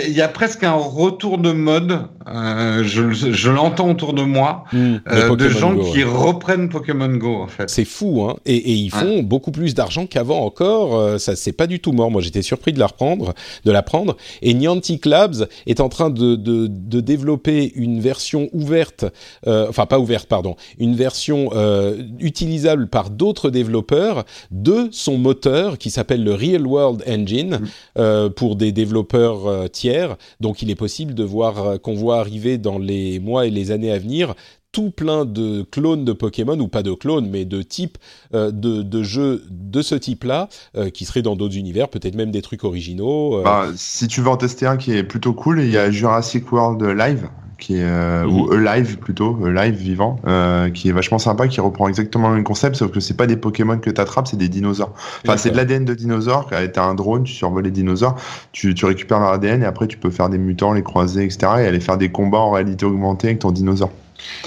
il y a presque un retour de mode. euh, je je l'entends autour de moi Hmm, de gens Go, qui ouais. reprennent Pokémon Go en fait. C'est fou, hein. Et, et ils font beaucoup plus d'argent qu'avant encore. Euh, ça, c'est pas du tout mort. Moi, j'étais surpris de la reprendre, de la prendre. Et Niantic Labs est en train de, de, de développer une version ouverte, euh, enfin pas ouverte, pardon, une version euh, utilisable par d'autres développeurs de son moteur qui s'appelle le Real World Engine Mm. euh, pour des développeurs tiers. Donc il est possible de voir qu'on voit arriver dans les mois et les années à venir tout plein de clones de Pokémon, ou pas de clones, mais de types euh, de, de jeux de ce type-là, euh, qui seraient dans d'autres univers, peut-être même des trucs originaux. euh. Bah, si tu veux en tester un qui est plutôt cool, il y a Jurassic World Live, qui est, euh, Mhm. ou Alive plutôt, Live vivant, euh, qui est vachement sympa, qui reprend exactement le même concept, sauf que c'est pas des Pokémon que tu attrapes, c'est des dinosaures. Enfin, c'est de l'ADN de dinosaures. T'as un drone, tu survoles les dinosaures, tu, tu récupères leur ADN et après tu peux faire des mutants, les croiser, etc. et aller faire des combats en réalité augmentée avec ton dinosaure.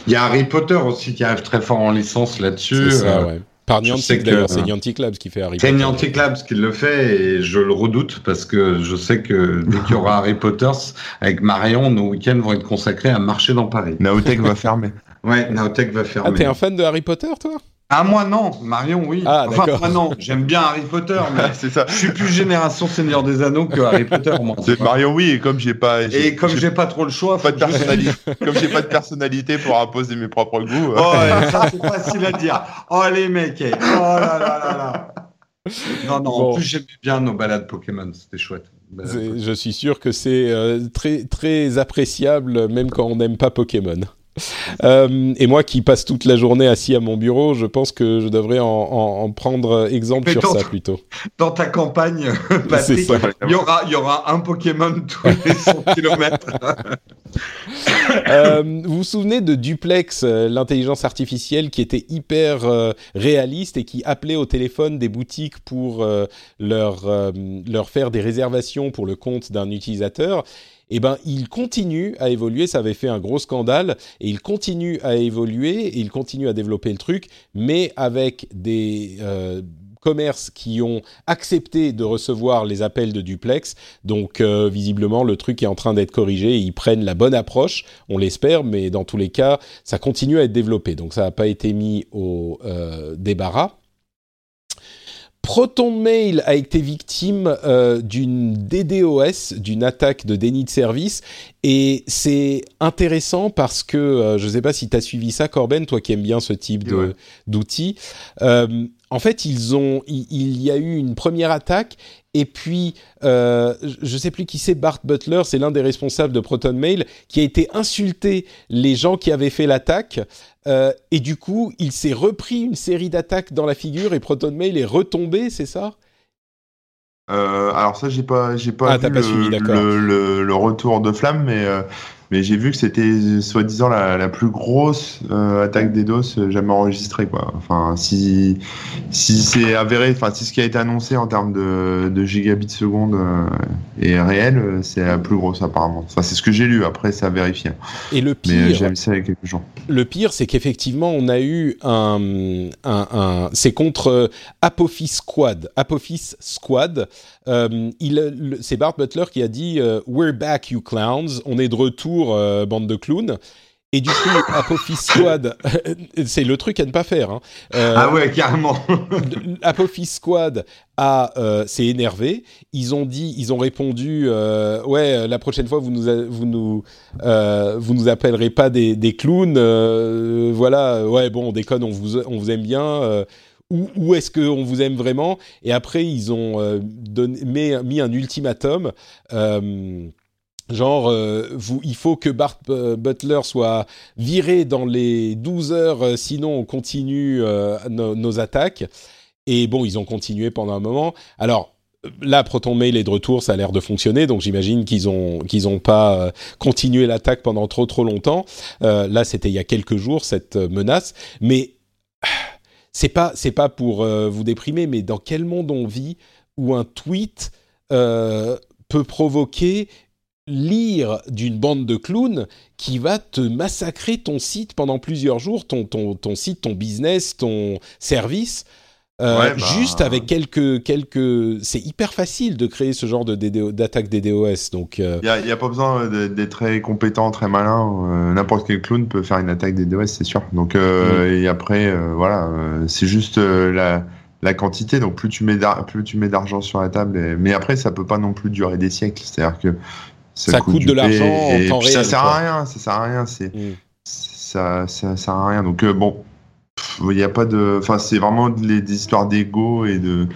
Il y a Harry Potter aussi qui arrive très fort en licence là-dessus. C'est ça, Euh, ouais. Par Niantic d'ailleurs, c'est Niantic Labs qui fait Harry C'est Potter. Niantic Labs qui le fait et je le redoute parce que je sais que dès qu'il y aura Harry Potter, avec Marion, nos week-ends vont être consacrés à marcher dans Paris. Naotech va fermer. Ouais, Naotech va Ah, fermer. t'es un fan de Harry Potter, toi? Ah, moi non, Marion, oui. Ah, enfin, moi non, j'aime bien Harry Potter, mais c'est ça. je suis plus génération Seigneur des Anneaux que Harry Potter, moi. C'est Marion, oui, et comme j'ai pas, Et comme j'ai pas trop le choix, pas de je- personnalité, comme j'ai pas de personnalité pour imposer mes propres goûts. euh, Oh, ouais, ça c'est facile à dire. Oh les mecs, eh. oh là là là là. Non, non, Bon. en plus j'aimais bien nos balades Pokémon, c'était chouette. Je suis sûr que c'est euh, très, très appréciable, même quand on n'aime pas Pokémon. Euh, et moi qui passe toute la journée assis à mon bureau, je pense que je devrais en, en- en prendre exemple Mais sur ça plutôt. Dans ta campagne, Patrick, il y aura, il y aura un Pokémon tous les 100 km. Euh, vous vous souvenez de Duplex, euh, l'intelligence artificielle qui était hyper euh, réaliste et qui appelait au téléphone des boutiques pour euh, leur, euh, leur faire des réservations pour le compte d'un utilisateur? Eh ben, il continue à évoluer. Ça avait fait un gros scandale et il continue à évoluer et il continue à développer le truc, mais avec des euh, commerces qui ont accepté de recevoir les appels de duplex. Donc, euh, visiblement, le truc est en train d'être corrigé et ils prennent la bonne approche. On l'espère, mais dans tous les cas, ça continue à être développé. Donc, ça n'a pas été mis au euh, débarras. ProtonMail a été victime euh, d'une DDoS, d'une attaque de déni de service, et c'est intéressant parce que euh, je ne sais pas si tu as suivi ça, Corben, toi qui aimes bien ce type de- d'outils. Euh, en fait, ils ont, il, il y a eu une première attaque, et puis euh, je ne sais plus qui c'est, Bart Butler, c'est l'un des responsables de ProtonMail, qui a été insulté les gens qui avaient fait l'attaque. Euh, et du coup, il s'est repris une série d'attaques dans la figure et ProtonMail est retombé, c'est ça? Euh, alors ça, j'ai pas, j'ai pas Ah, vu pas le, suivi, d'accord. le, le- le retour de flamme, mais euh, mais j'ai vu que c'était soi-disant la, la plus grosse euh, attaque DDoS jamais enregistrée, quoi. Enfin, si si c'est avéré, enfin si ce qui a été annoncé en termes de, de gigabits seconde euh, est réel, euh, c'est la plus grosse apparemment. Enfin, c'est ce que j'ai lu. Après, c'est à vérifier. Et le Mais euh, pire, j'ai vu ça il y a quelques jours. le pire, c'est qu'effectivement, on a eu un, un, un- c'est contre euh, Apophis Squad. Apophis Squad. Euh, c'est Bart Butler qui a dit euh, We're back, you clowns. On est de retour, euh, bande de clowns. Et du coup, Apophis Squad, c'est le truc à ne pas faire. Hein. Euh, Ah ouais, carrément. Apophis Squad a euh, s'est énervé. Ils ont dit, ils ont répondu, euh, ouais, la prochaine fois vous nous a- vous nous euh, vous nous appellerez pas des, des clowns. euh, voilà, ouais, bon, on déconne, on vous on vous aime bien. euh, où, où est-ce qu'on vous aime vraiment? Et après, ils ont euh, donné, mis, mis un ultimatum. euh, Genre, euh, il faut que Bart euh, Butler soit viré dans les 12 heures, euh, sinon on continue nos- attaques. Et bon, ils ont continué pendant un moment. Alors là, Proton Mail est de retour, ça a l'air de fonctionner, donc j'imagine qu'ils ont qu'ils pas continué l'attaque pendant trop trop longtemps. Là, c'était il y a quelques jours cette menace, mais c'est pas c'est pas pour vous déprimer, mais dans quel monde on vit où un tweet peut provoquer lire d'une bande de clowns qui va te massacrer ton site pendant plusieurs jours, ton, ton, ton site, ton business, ton service. Euh, Ouais, bah- Juste avec quelques quelques, c'est hyper facile de créer ce genre de DDo d'attaque DDoS. Donc euh, Il y a, il y a pas besoin d'être très compétent, très malin. euh, N'importe quel clown peut faire une attaque des DOS, c'est sûr. Donc euh, et après, euh, voilà, euh, c'est juste euh, la la quantité. Donc plus tu mets plus tu mets d'argent sur la table, et- mais après ça peut pas non plus durer des siècles. C'est-à-dire que ça, coûte, de l'argent en temps réel. Ça sert à rien, ça sert à rien. C'est mm. ça, ça sert à rien. Donc bon, il n'y a pas de, enfin c'est vraiment des, des histoires d'ego et de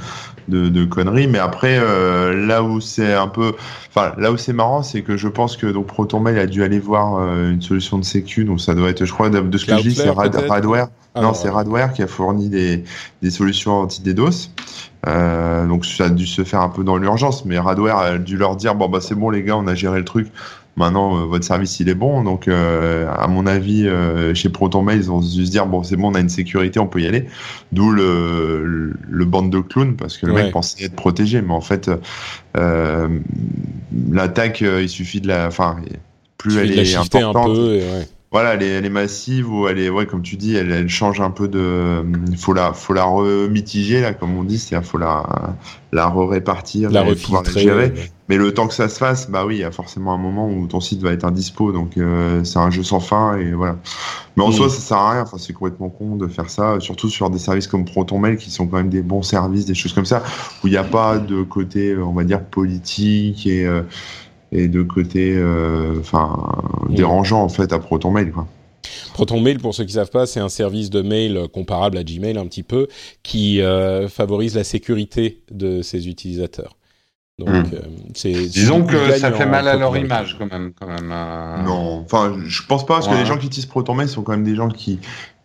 de, conneries. Mais après, euh, là où c'est un peu, enfin là où c'est marrant, c'est que je pense que donc ProtonMail a dû aller voir euh, une solution de sécu. Donc ça doit être, je crois, de, ce que je dis, c'est Radware. Ah non, c'est Radware qui a fourni des, des solutions anti-DDoS. Euh, donc ça a dû se faire un peu dans l'urgence, mais Radware a dû leur dire bon bah c'est bon les gars, on a géré le truc, Maintenant, euh, votre service, il est bon. Donc, euh, à mon avis, chez ProtonMail, ils vont se dire, bon, c'est bon, on a une sécurité, on peut y aller. D'où le, le, bande de clowns, parce que le mec pensait être protégé. Mais en fait, l'attaque, il suffit de la... Enfin, plus elle est importante... Un peu, voilà, elle est, elle est, massive ou elle est, ouais, comme tu dis, elle, elle change un peu de. Il faut la, faut la remitiger là, comme on dit, c'est-à-dire faut la, la répartir, la pouvoir la gérer. Mais le temps que ça se fasse, bah oui, il y a forcément un moment où ton site va être indispo, donc euh, c'est un jeu sans fin et voilà. Mais en soi, ça sert à rien. Enfin, c'est complètement con de faire ça, surtout sur des services comme ProtonMail qui sont quand même des bons services, des choses comme ça, où il n'y a pas de côté, on va dire politique et euh, et de côté euh, dérangeant en fait à ProtonMail quoi. ProtonMail, pour ceux qui ne savent pas, c'est un service de mail comparable à Gmail un petit peu, qui euh, favorise la sécurité de ses utilisateurs. Donc, hmm. euh, Disons que ça fait mal à leur image quand même. Quand même Non, enfin, je pense pas, parce que les gens qui utilisent ProtonMail sont quand même des gens qui,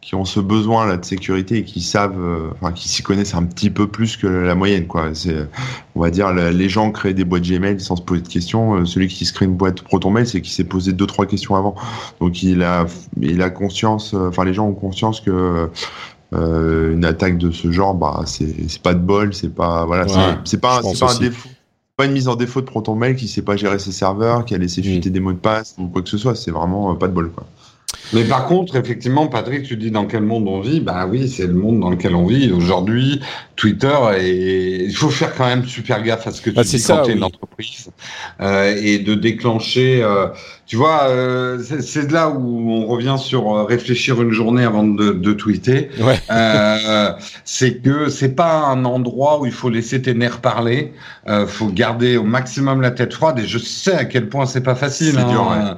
qui ont ce besoin là de sécurité et qui savent, euh, enfin qui s'y connaissent un petit peu plus que la moyenne quoi. C'est, on va dire, les gens créent des boîtes Gmail sans se poser de questions. Euh, celui qui se crée une boîte ProtonMail, c'est qui s'est posé deux trois questions avant. Donc il a, il a conscience, euh, enfin les gens ont conscience que une attaque de ce genre, bah c'est, c'est pas de bol, c'est pas, voilà, c'est, pas, c'est pas un défaut pas une mise en défaut de ProtonMail qui sait pas gérer ses serveurs, qui a laissé fuiter des mots de passe ou quoi que ce soit. C'est vraiment pas de bol, quoi. Mais par contre, effectivement, Patrick, tu dis dans quel monde on vit Bah oui, c'est le monde dans lequel on vit. Aujourd'hui, Twitter, et il faut faire quand même super gaffe à ce que tu bah, dis quand tu es une entreprise euh, et de déclencher. Euh, tu vois, euh, c'est là où on revient sur euh, réfléchir une journée avant de, de tweeter. Ouais. Euh, c'est que c'est pas un endroit où il faut laisser tes nerfs parler. Euh, faut garder au maximum la tête froide. Et je sais à quel point c'est pas facile. Hein.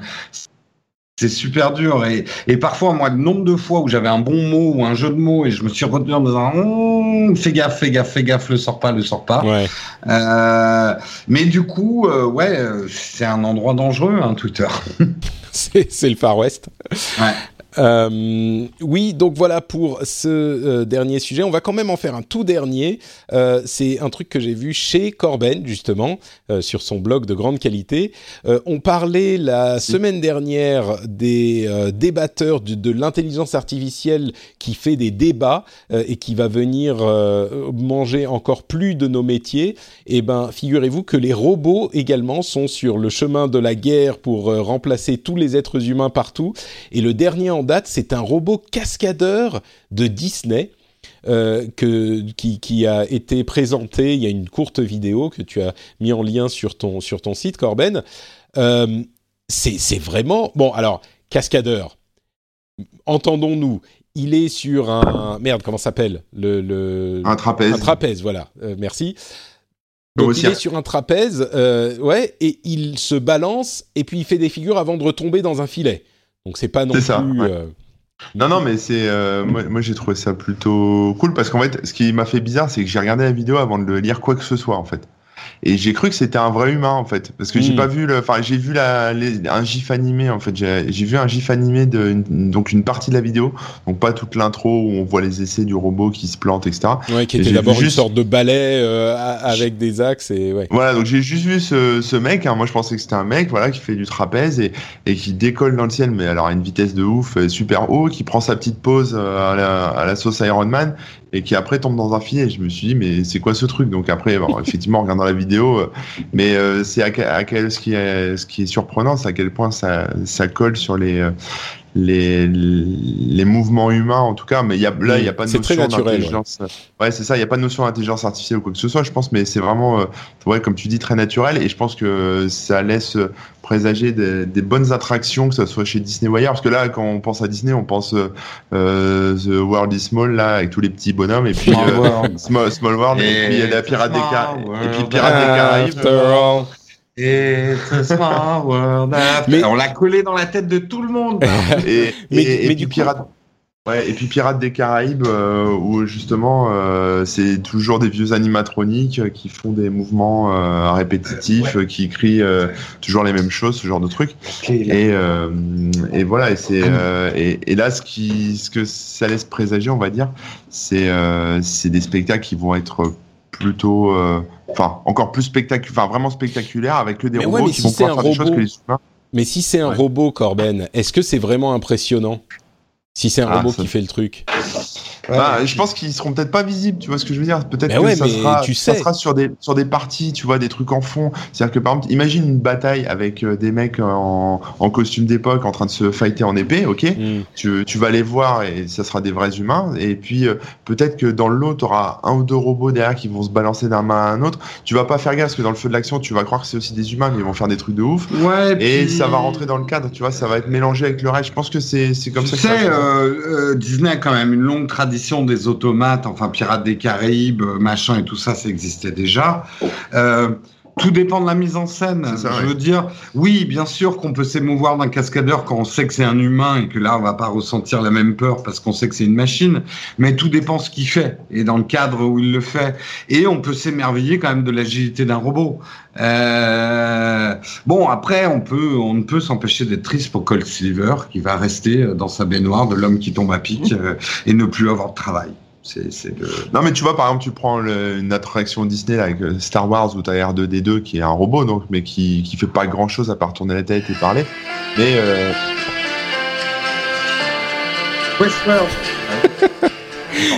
C'est super dur et, et parfois moi le nombre de fois où j'avais un bon mot ou un jeu de mots et je me suis retenu en disant hum, fais gaffe fais gaffe fais gaffe le sors pas le sors pas ouais. euh, mais du coup euh, ouais c'est un endroit dangereux hein, Twitter c'est le Far West ouais. Euh, oui, donc voilà pour ce euh, dernier sujet. On va quand même en faire un tout dernier. Euh, c'est un truc que j'ai vu chez Corben, justement, euh, sur son blog de grande qualité. Euh, on parlait la semaine dernière des débatteurs de, de l'intelligence artificielle qui fait des débats et qui va venir manger encore plus de nos métiers. Eh ben, figurez-vous que les robots également sont sur le chemin de la guerre pour remplacer tous les êtres humains partout. Et le dernier en date, c'est un robot cascadeur de Disney. Euh, que, qui, a été présenté, il y a une courte vidéo que tu as mis en lien sur ton, sur ton site, Corben. Euh, c'est vraiment... Bon, alors, cascadeur, entendons-nous, il est sur un... Merde, comment s'appelle? Le, le, Un trapèze. Un trapèze, voilà, euh, merci. Donc il est sur un trapèze, ouais, et il se balance, et puis il fait des figures avant de retomber dans un filet. Donc c'est pas non plus. Ça, euh, Non, non, mais c'est euh, moi, moi j'ai trouvé ça plutôt cool parce qu'en fait, ce qui m'a fait bizarre, c'est que j'ai regardé la vidéo avant de lire quoi que ce soit en fait. Et j'ai cru que c'était un vrai humain en fait, parce que j'ai hmm. pas vu le, enfin j'ai vu la, un gif animé en fait, j'ai vu un gif animé de donc une partie de la vidéo, donc pas toute l'intro où on voit les essais du robot qui se plante etc. Ouais, qui était d'abord une sorte de balai euh, avec des axes et ouais. Voilà, donc j'ai juste vu ce, ce mec, hein, moi je pensais que c'était un mec, voilà, qui fait du trapèze et, et qui décolle dans le ciel, mais alors à une vitesse de ouf, euh, super haut, qui prend sa petite pause euh, à la, à la sauce Iron Man et qui après tombe dans un filet. Je me suis dit, mais c'est quoi ce truc? Donc après, effectivement, en regardant la vidéo, euh, mais euh, c'est à, quel, ce, qui est, ce qui est surprenant, c'est à quel point ça, ça colle sur les, euh, les, les mouvements humains en tout cas mais y a, là il n'y a pas de notion d'intelligence. Ouais, c'est ça il n'y a pas de notion d'intelligence artificielle ou quoi que ce soit je pense mais c'est vraiment euh, ouais comme tu dis très naturel et je pense que ça laisse présager des, des, bonnes attractions que ce soit chez Disney ou ailleurs parce que là quand on pense à Disney on pense euh, The World is Small là avec tous les petits bonhommes et puis euh, Small, Small, World et, puis la Pirate des Caraïbes et puis Pirate des Caraïbes It's a small world after- Mais- On l'a collé dans la tête de tout le monde. Et, Mais- et, et mais puis du coup- Pirates. Ouais, et puis Pirates des Caraïbes, euh, où justement euh, c'est toujours des vieux animatroniques qui font des mouvements euh, répétitifs, qui crient euh, toujours les mêmes choses, ce genre de trucs. Et, euh, et voilà, et c'est euh, et, et là ce qui ce que ça laisse présager, on va dire, c'est euh, c'est des spectacles qui vont être plutôt, euh, enfin encore plus spectaculaires, enfin vraiment spectaculaires avec que des Mais ouais, robots mais qui si vont c'est pouvoir un faire des choses robot- que les humains. Mais si c'est un Ouais. robot, Corben, est-ce que c'est vraiment impressionnant? Si c'est un Ah, robot ça- qui fait le truc. Bah, je pense qu'ils seront peut-être pas visibles, tu vois ce que je veux dire Peut-être que ouais, ça, sera, tu ça sais. sera sur des sur des parties, tu vois, des trucs en fond. C'est-à-dire que par exemple, imagine une bataille avec euh, des mecs en, en costume d'époque en train de se fighter en épée, ok Hmm. tu, tu vas les voir et ça sera des vrais humains. Et puis euh, peut-être que dans le lot, tu auras un ou deux robots derrière qui vont se balancer d'un main à un autre. Tu vas pas faire gaffe parce que dans le feu de l'action, tu vas croire que c'est aussi des humains, mais ils vont faire des trucs de ouf. Ouais, Et puis- ça va rentrer dans le cadre, tu vois, ça va être mélangé avec le reste. Je pense que c'est c'est comme tu ça que ça euh, euh, Disney a quand même une longue tradition des automates, enfin Pirates des Caraïbes, machin et tout ça, ça existait déjà. Euh, tout dépend de la mise en scène. Je veux dire, oui, bien sûr qu'on peut s'émouvoir d'un cascadeur quand on sait que c'est un humain et que là, on va pas ressentir la même peur parce qu'on sait que c'est une machine. Mais tout dépend ce qu'il fait et dans le cadre où il le fait. Et on peut s'émerveiller quand même de l'agilité d'un robot. Euh, bon, après, on peut, on ne peut s'empêcher d'être triste pour Colt Silver, qui va rester dans sa baignoire de l'homme qui tombe à pic euh, et ne plus avoir de travail. C'est. Non, mais tu vois, par exemple, tu prends le- une attraction Disney là, avec euh, Star Wars où tu as R2D2 qui est un robot, donc, mais qui, qui fait pas grand chose à part tourner la tête et parler. Mais euh,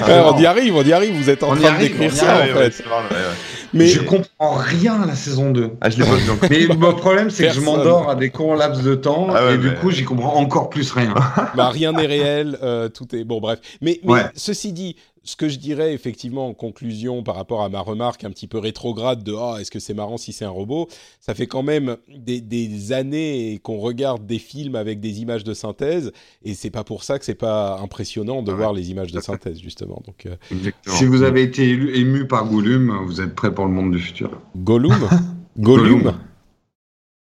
on y arrive, on y arrive. Vous êtes en On train de décrire ça, arrive, en ouais, ouais, fait. c'est vrai, ouais, ouais. Mais Je comprends rien à la saison 2. Ah, je l'ai pas vu donc. Mais le problème, c'est que je m'endors à des courts laps de temps Ah ouais, et du coup, j'y comprends encore plus rien. bah, rien n'est réel, euh, tout est bon. Bref, mais, mais Ouais. ceci dit, ce que je dirais effectivement en conclusion par rapport à ma remarque un petit peu rétrograde de ah est-ce que c'est marrant si c'est un robot, ça fait quand même des, des années qu'on regarde des films avec des images de synthèse et c'est pas pour ça que c'est pas impressionnant de Ah ouais. voir les images de synthèse justement. Donc euh, Si vous avez été élu- ému par Gollum, vous êtes prêt pour le monde du futur. Gollum, Gollum.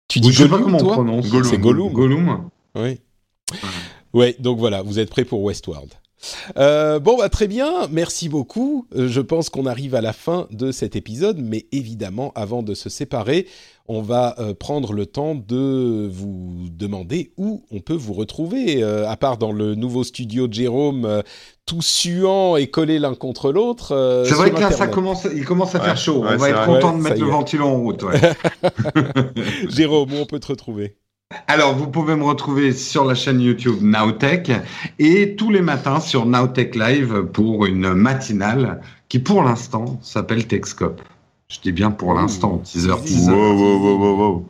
Tu dis Je sais pas Gollum comment on prononce. Gollum. C'est Gollum. Gollum. Oui. Ouais, donc voilà, vous êtes prêts pour Westworld? Euh, bon, bah, très bien, merci beaucoup. Euh, je pense qu'on arrive à la fin de cet épisode, mais évidemment, avant de se séparer, on va euh, prendre le temps de vous demander où on peut vous retrouver, euh, à part dans le nouveau studio de Jérôme, euh, tout suant et collé l'un contre l'autre. euh, C'est vrai que là, ça commence, il commence à Ouais, faire chaud. ouais, on va être vrai. content Ouais, de mettre le ventilo en route. ouais. Jérôme, où on peut te retrouver? Alors, vous pouvez me retrouver sur la chaîne YouTube Nowtech et tous les matins sur Nowtech Live pour une matinale qui, pour l'instant, s'appelle Techscope. Je dis bien pour l'instant, teaser, Wow, teaser. Wow, wow, wow, wow, wow.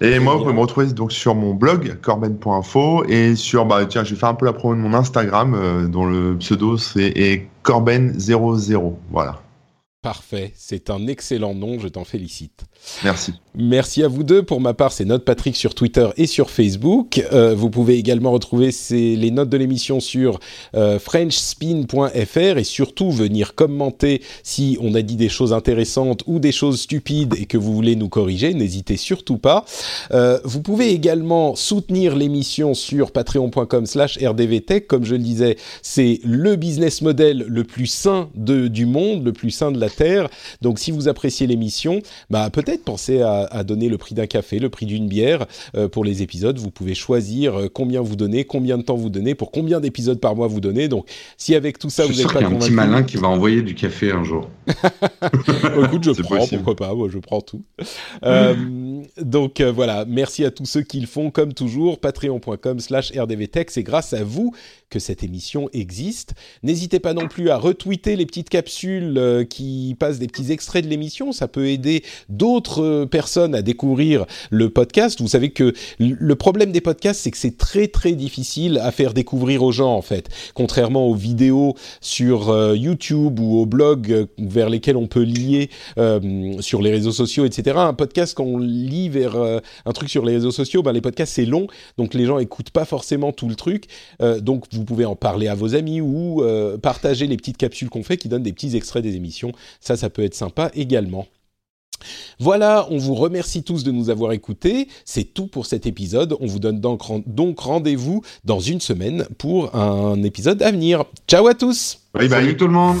Et moi, vous pouvez me retrouver donc sur mon blog corben.info et sur bah tiens, je vais faire un peu la promo de mon Instagram euh, dont le pseudo c'est est corben00. Voilà. Parfait, c'est un excellent nom, je t'en félicite. Merci. Merci à vous deux. Pour ma part, c'est Note Patrick sur Twitter et sur Facebook. Euh, vous pouvez également retrouver ces- les notes de l'émission sur euh, frenchspin.fr et surtout venir commenter si on a dit des choses intéressantes ou des choses stupides et que vous voulez nous corriger. N'hésitez surtout pas. Euh, vous pouvez également soutenir l'émission sur patreon.com slash rdvtech. Comme je le disais, c'est le business model le plus sain de, du monde, le plus sain de la Terre. Donc si vous appréciez l'émission, bah, peut-être pensez à, à donner le prix d'un café, le prix d'une bière euh, pour les épisodes. Vous pouvez choisir euh, combien vous donnez, combien de temps vous donnez, pour combien d'épisodes par mois vous donnez. Donc si avec tout ça Je vous n'êtes pas a un petit convaincu, malin qui va envoyer du café un jour. Écoute, je prends, possible. pourquoi pas, moi je prends tout. Euh, donc voilà, merci à tous ceux qui le font comme toujours, patreon.com slash rdvtech, c'est grâce à vous que cette émission existe. N'hésitez pas non plus à retweeter les petites capsules euh, qui passent des petits extraits de l'émission, ça peut aider d'autres euh, personnes à découvrir le podcast. Vous savez que le problème des podcasts, c'est que c'est très très difficile à faire découvrir aux gens en fait, contrairement aux vidéos sur euh, YouTube ou aux blogs vers lesquels on peut lier sur les réseaux sociaux, etc. Un podcast, quand on lit vers un truc sur les réseaux sociaux, ben, les podcasts c'est long, donc les gens écoutent pas forcément tout le truc. Donc vous pouvez en parler à vos amis ou euh, partager les petites capsules qu'on fait qui donnent des petits extraits des émissions. Ça, ça peut être sympa également. Voilà, on vous remercie tous de nous avoir écoutés. C'est tout pour cet épisode. On vous donne donc rendez-vous dans une semaine pour un épisode à venir. Ciao à tous. Bye bye. Salut tout le monde.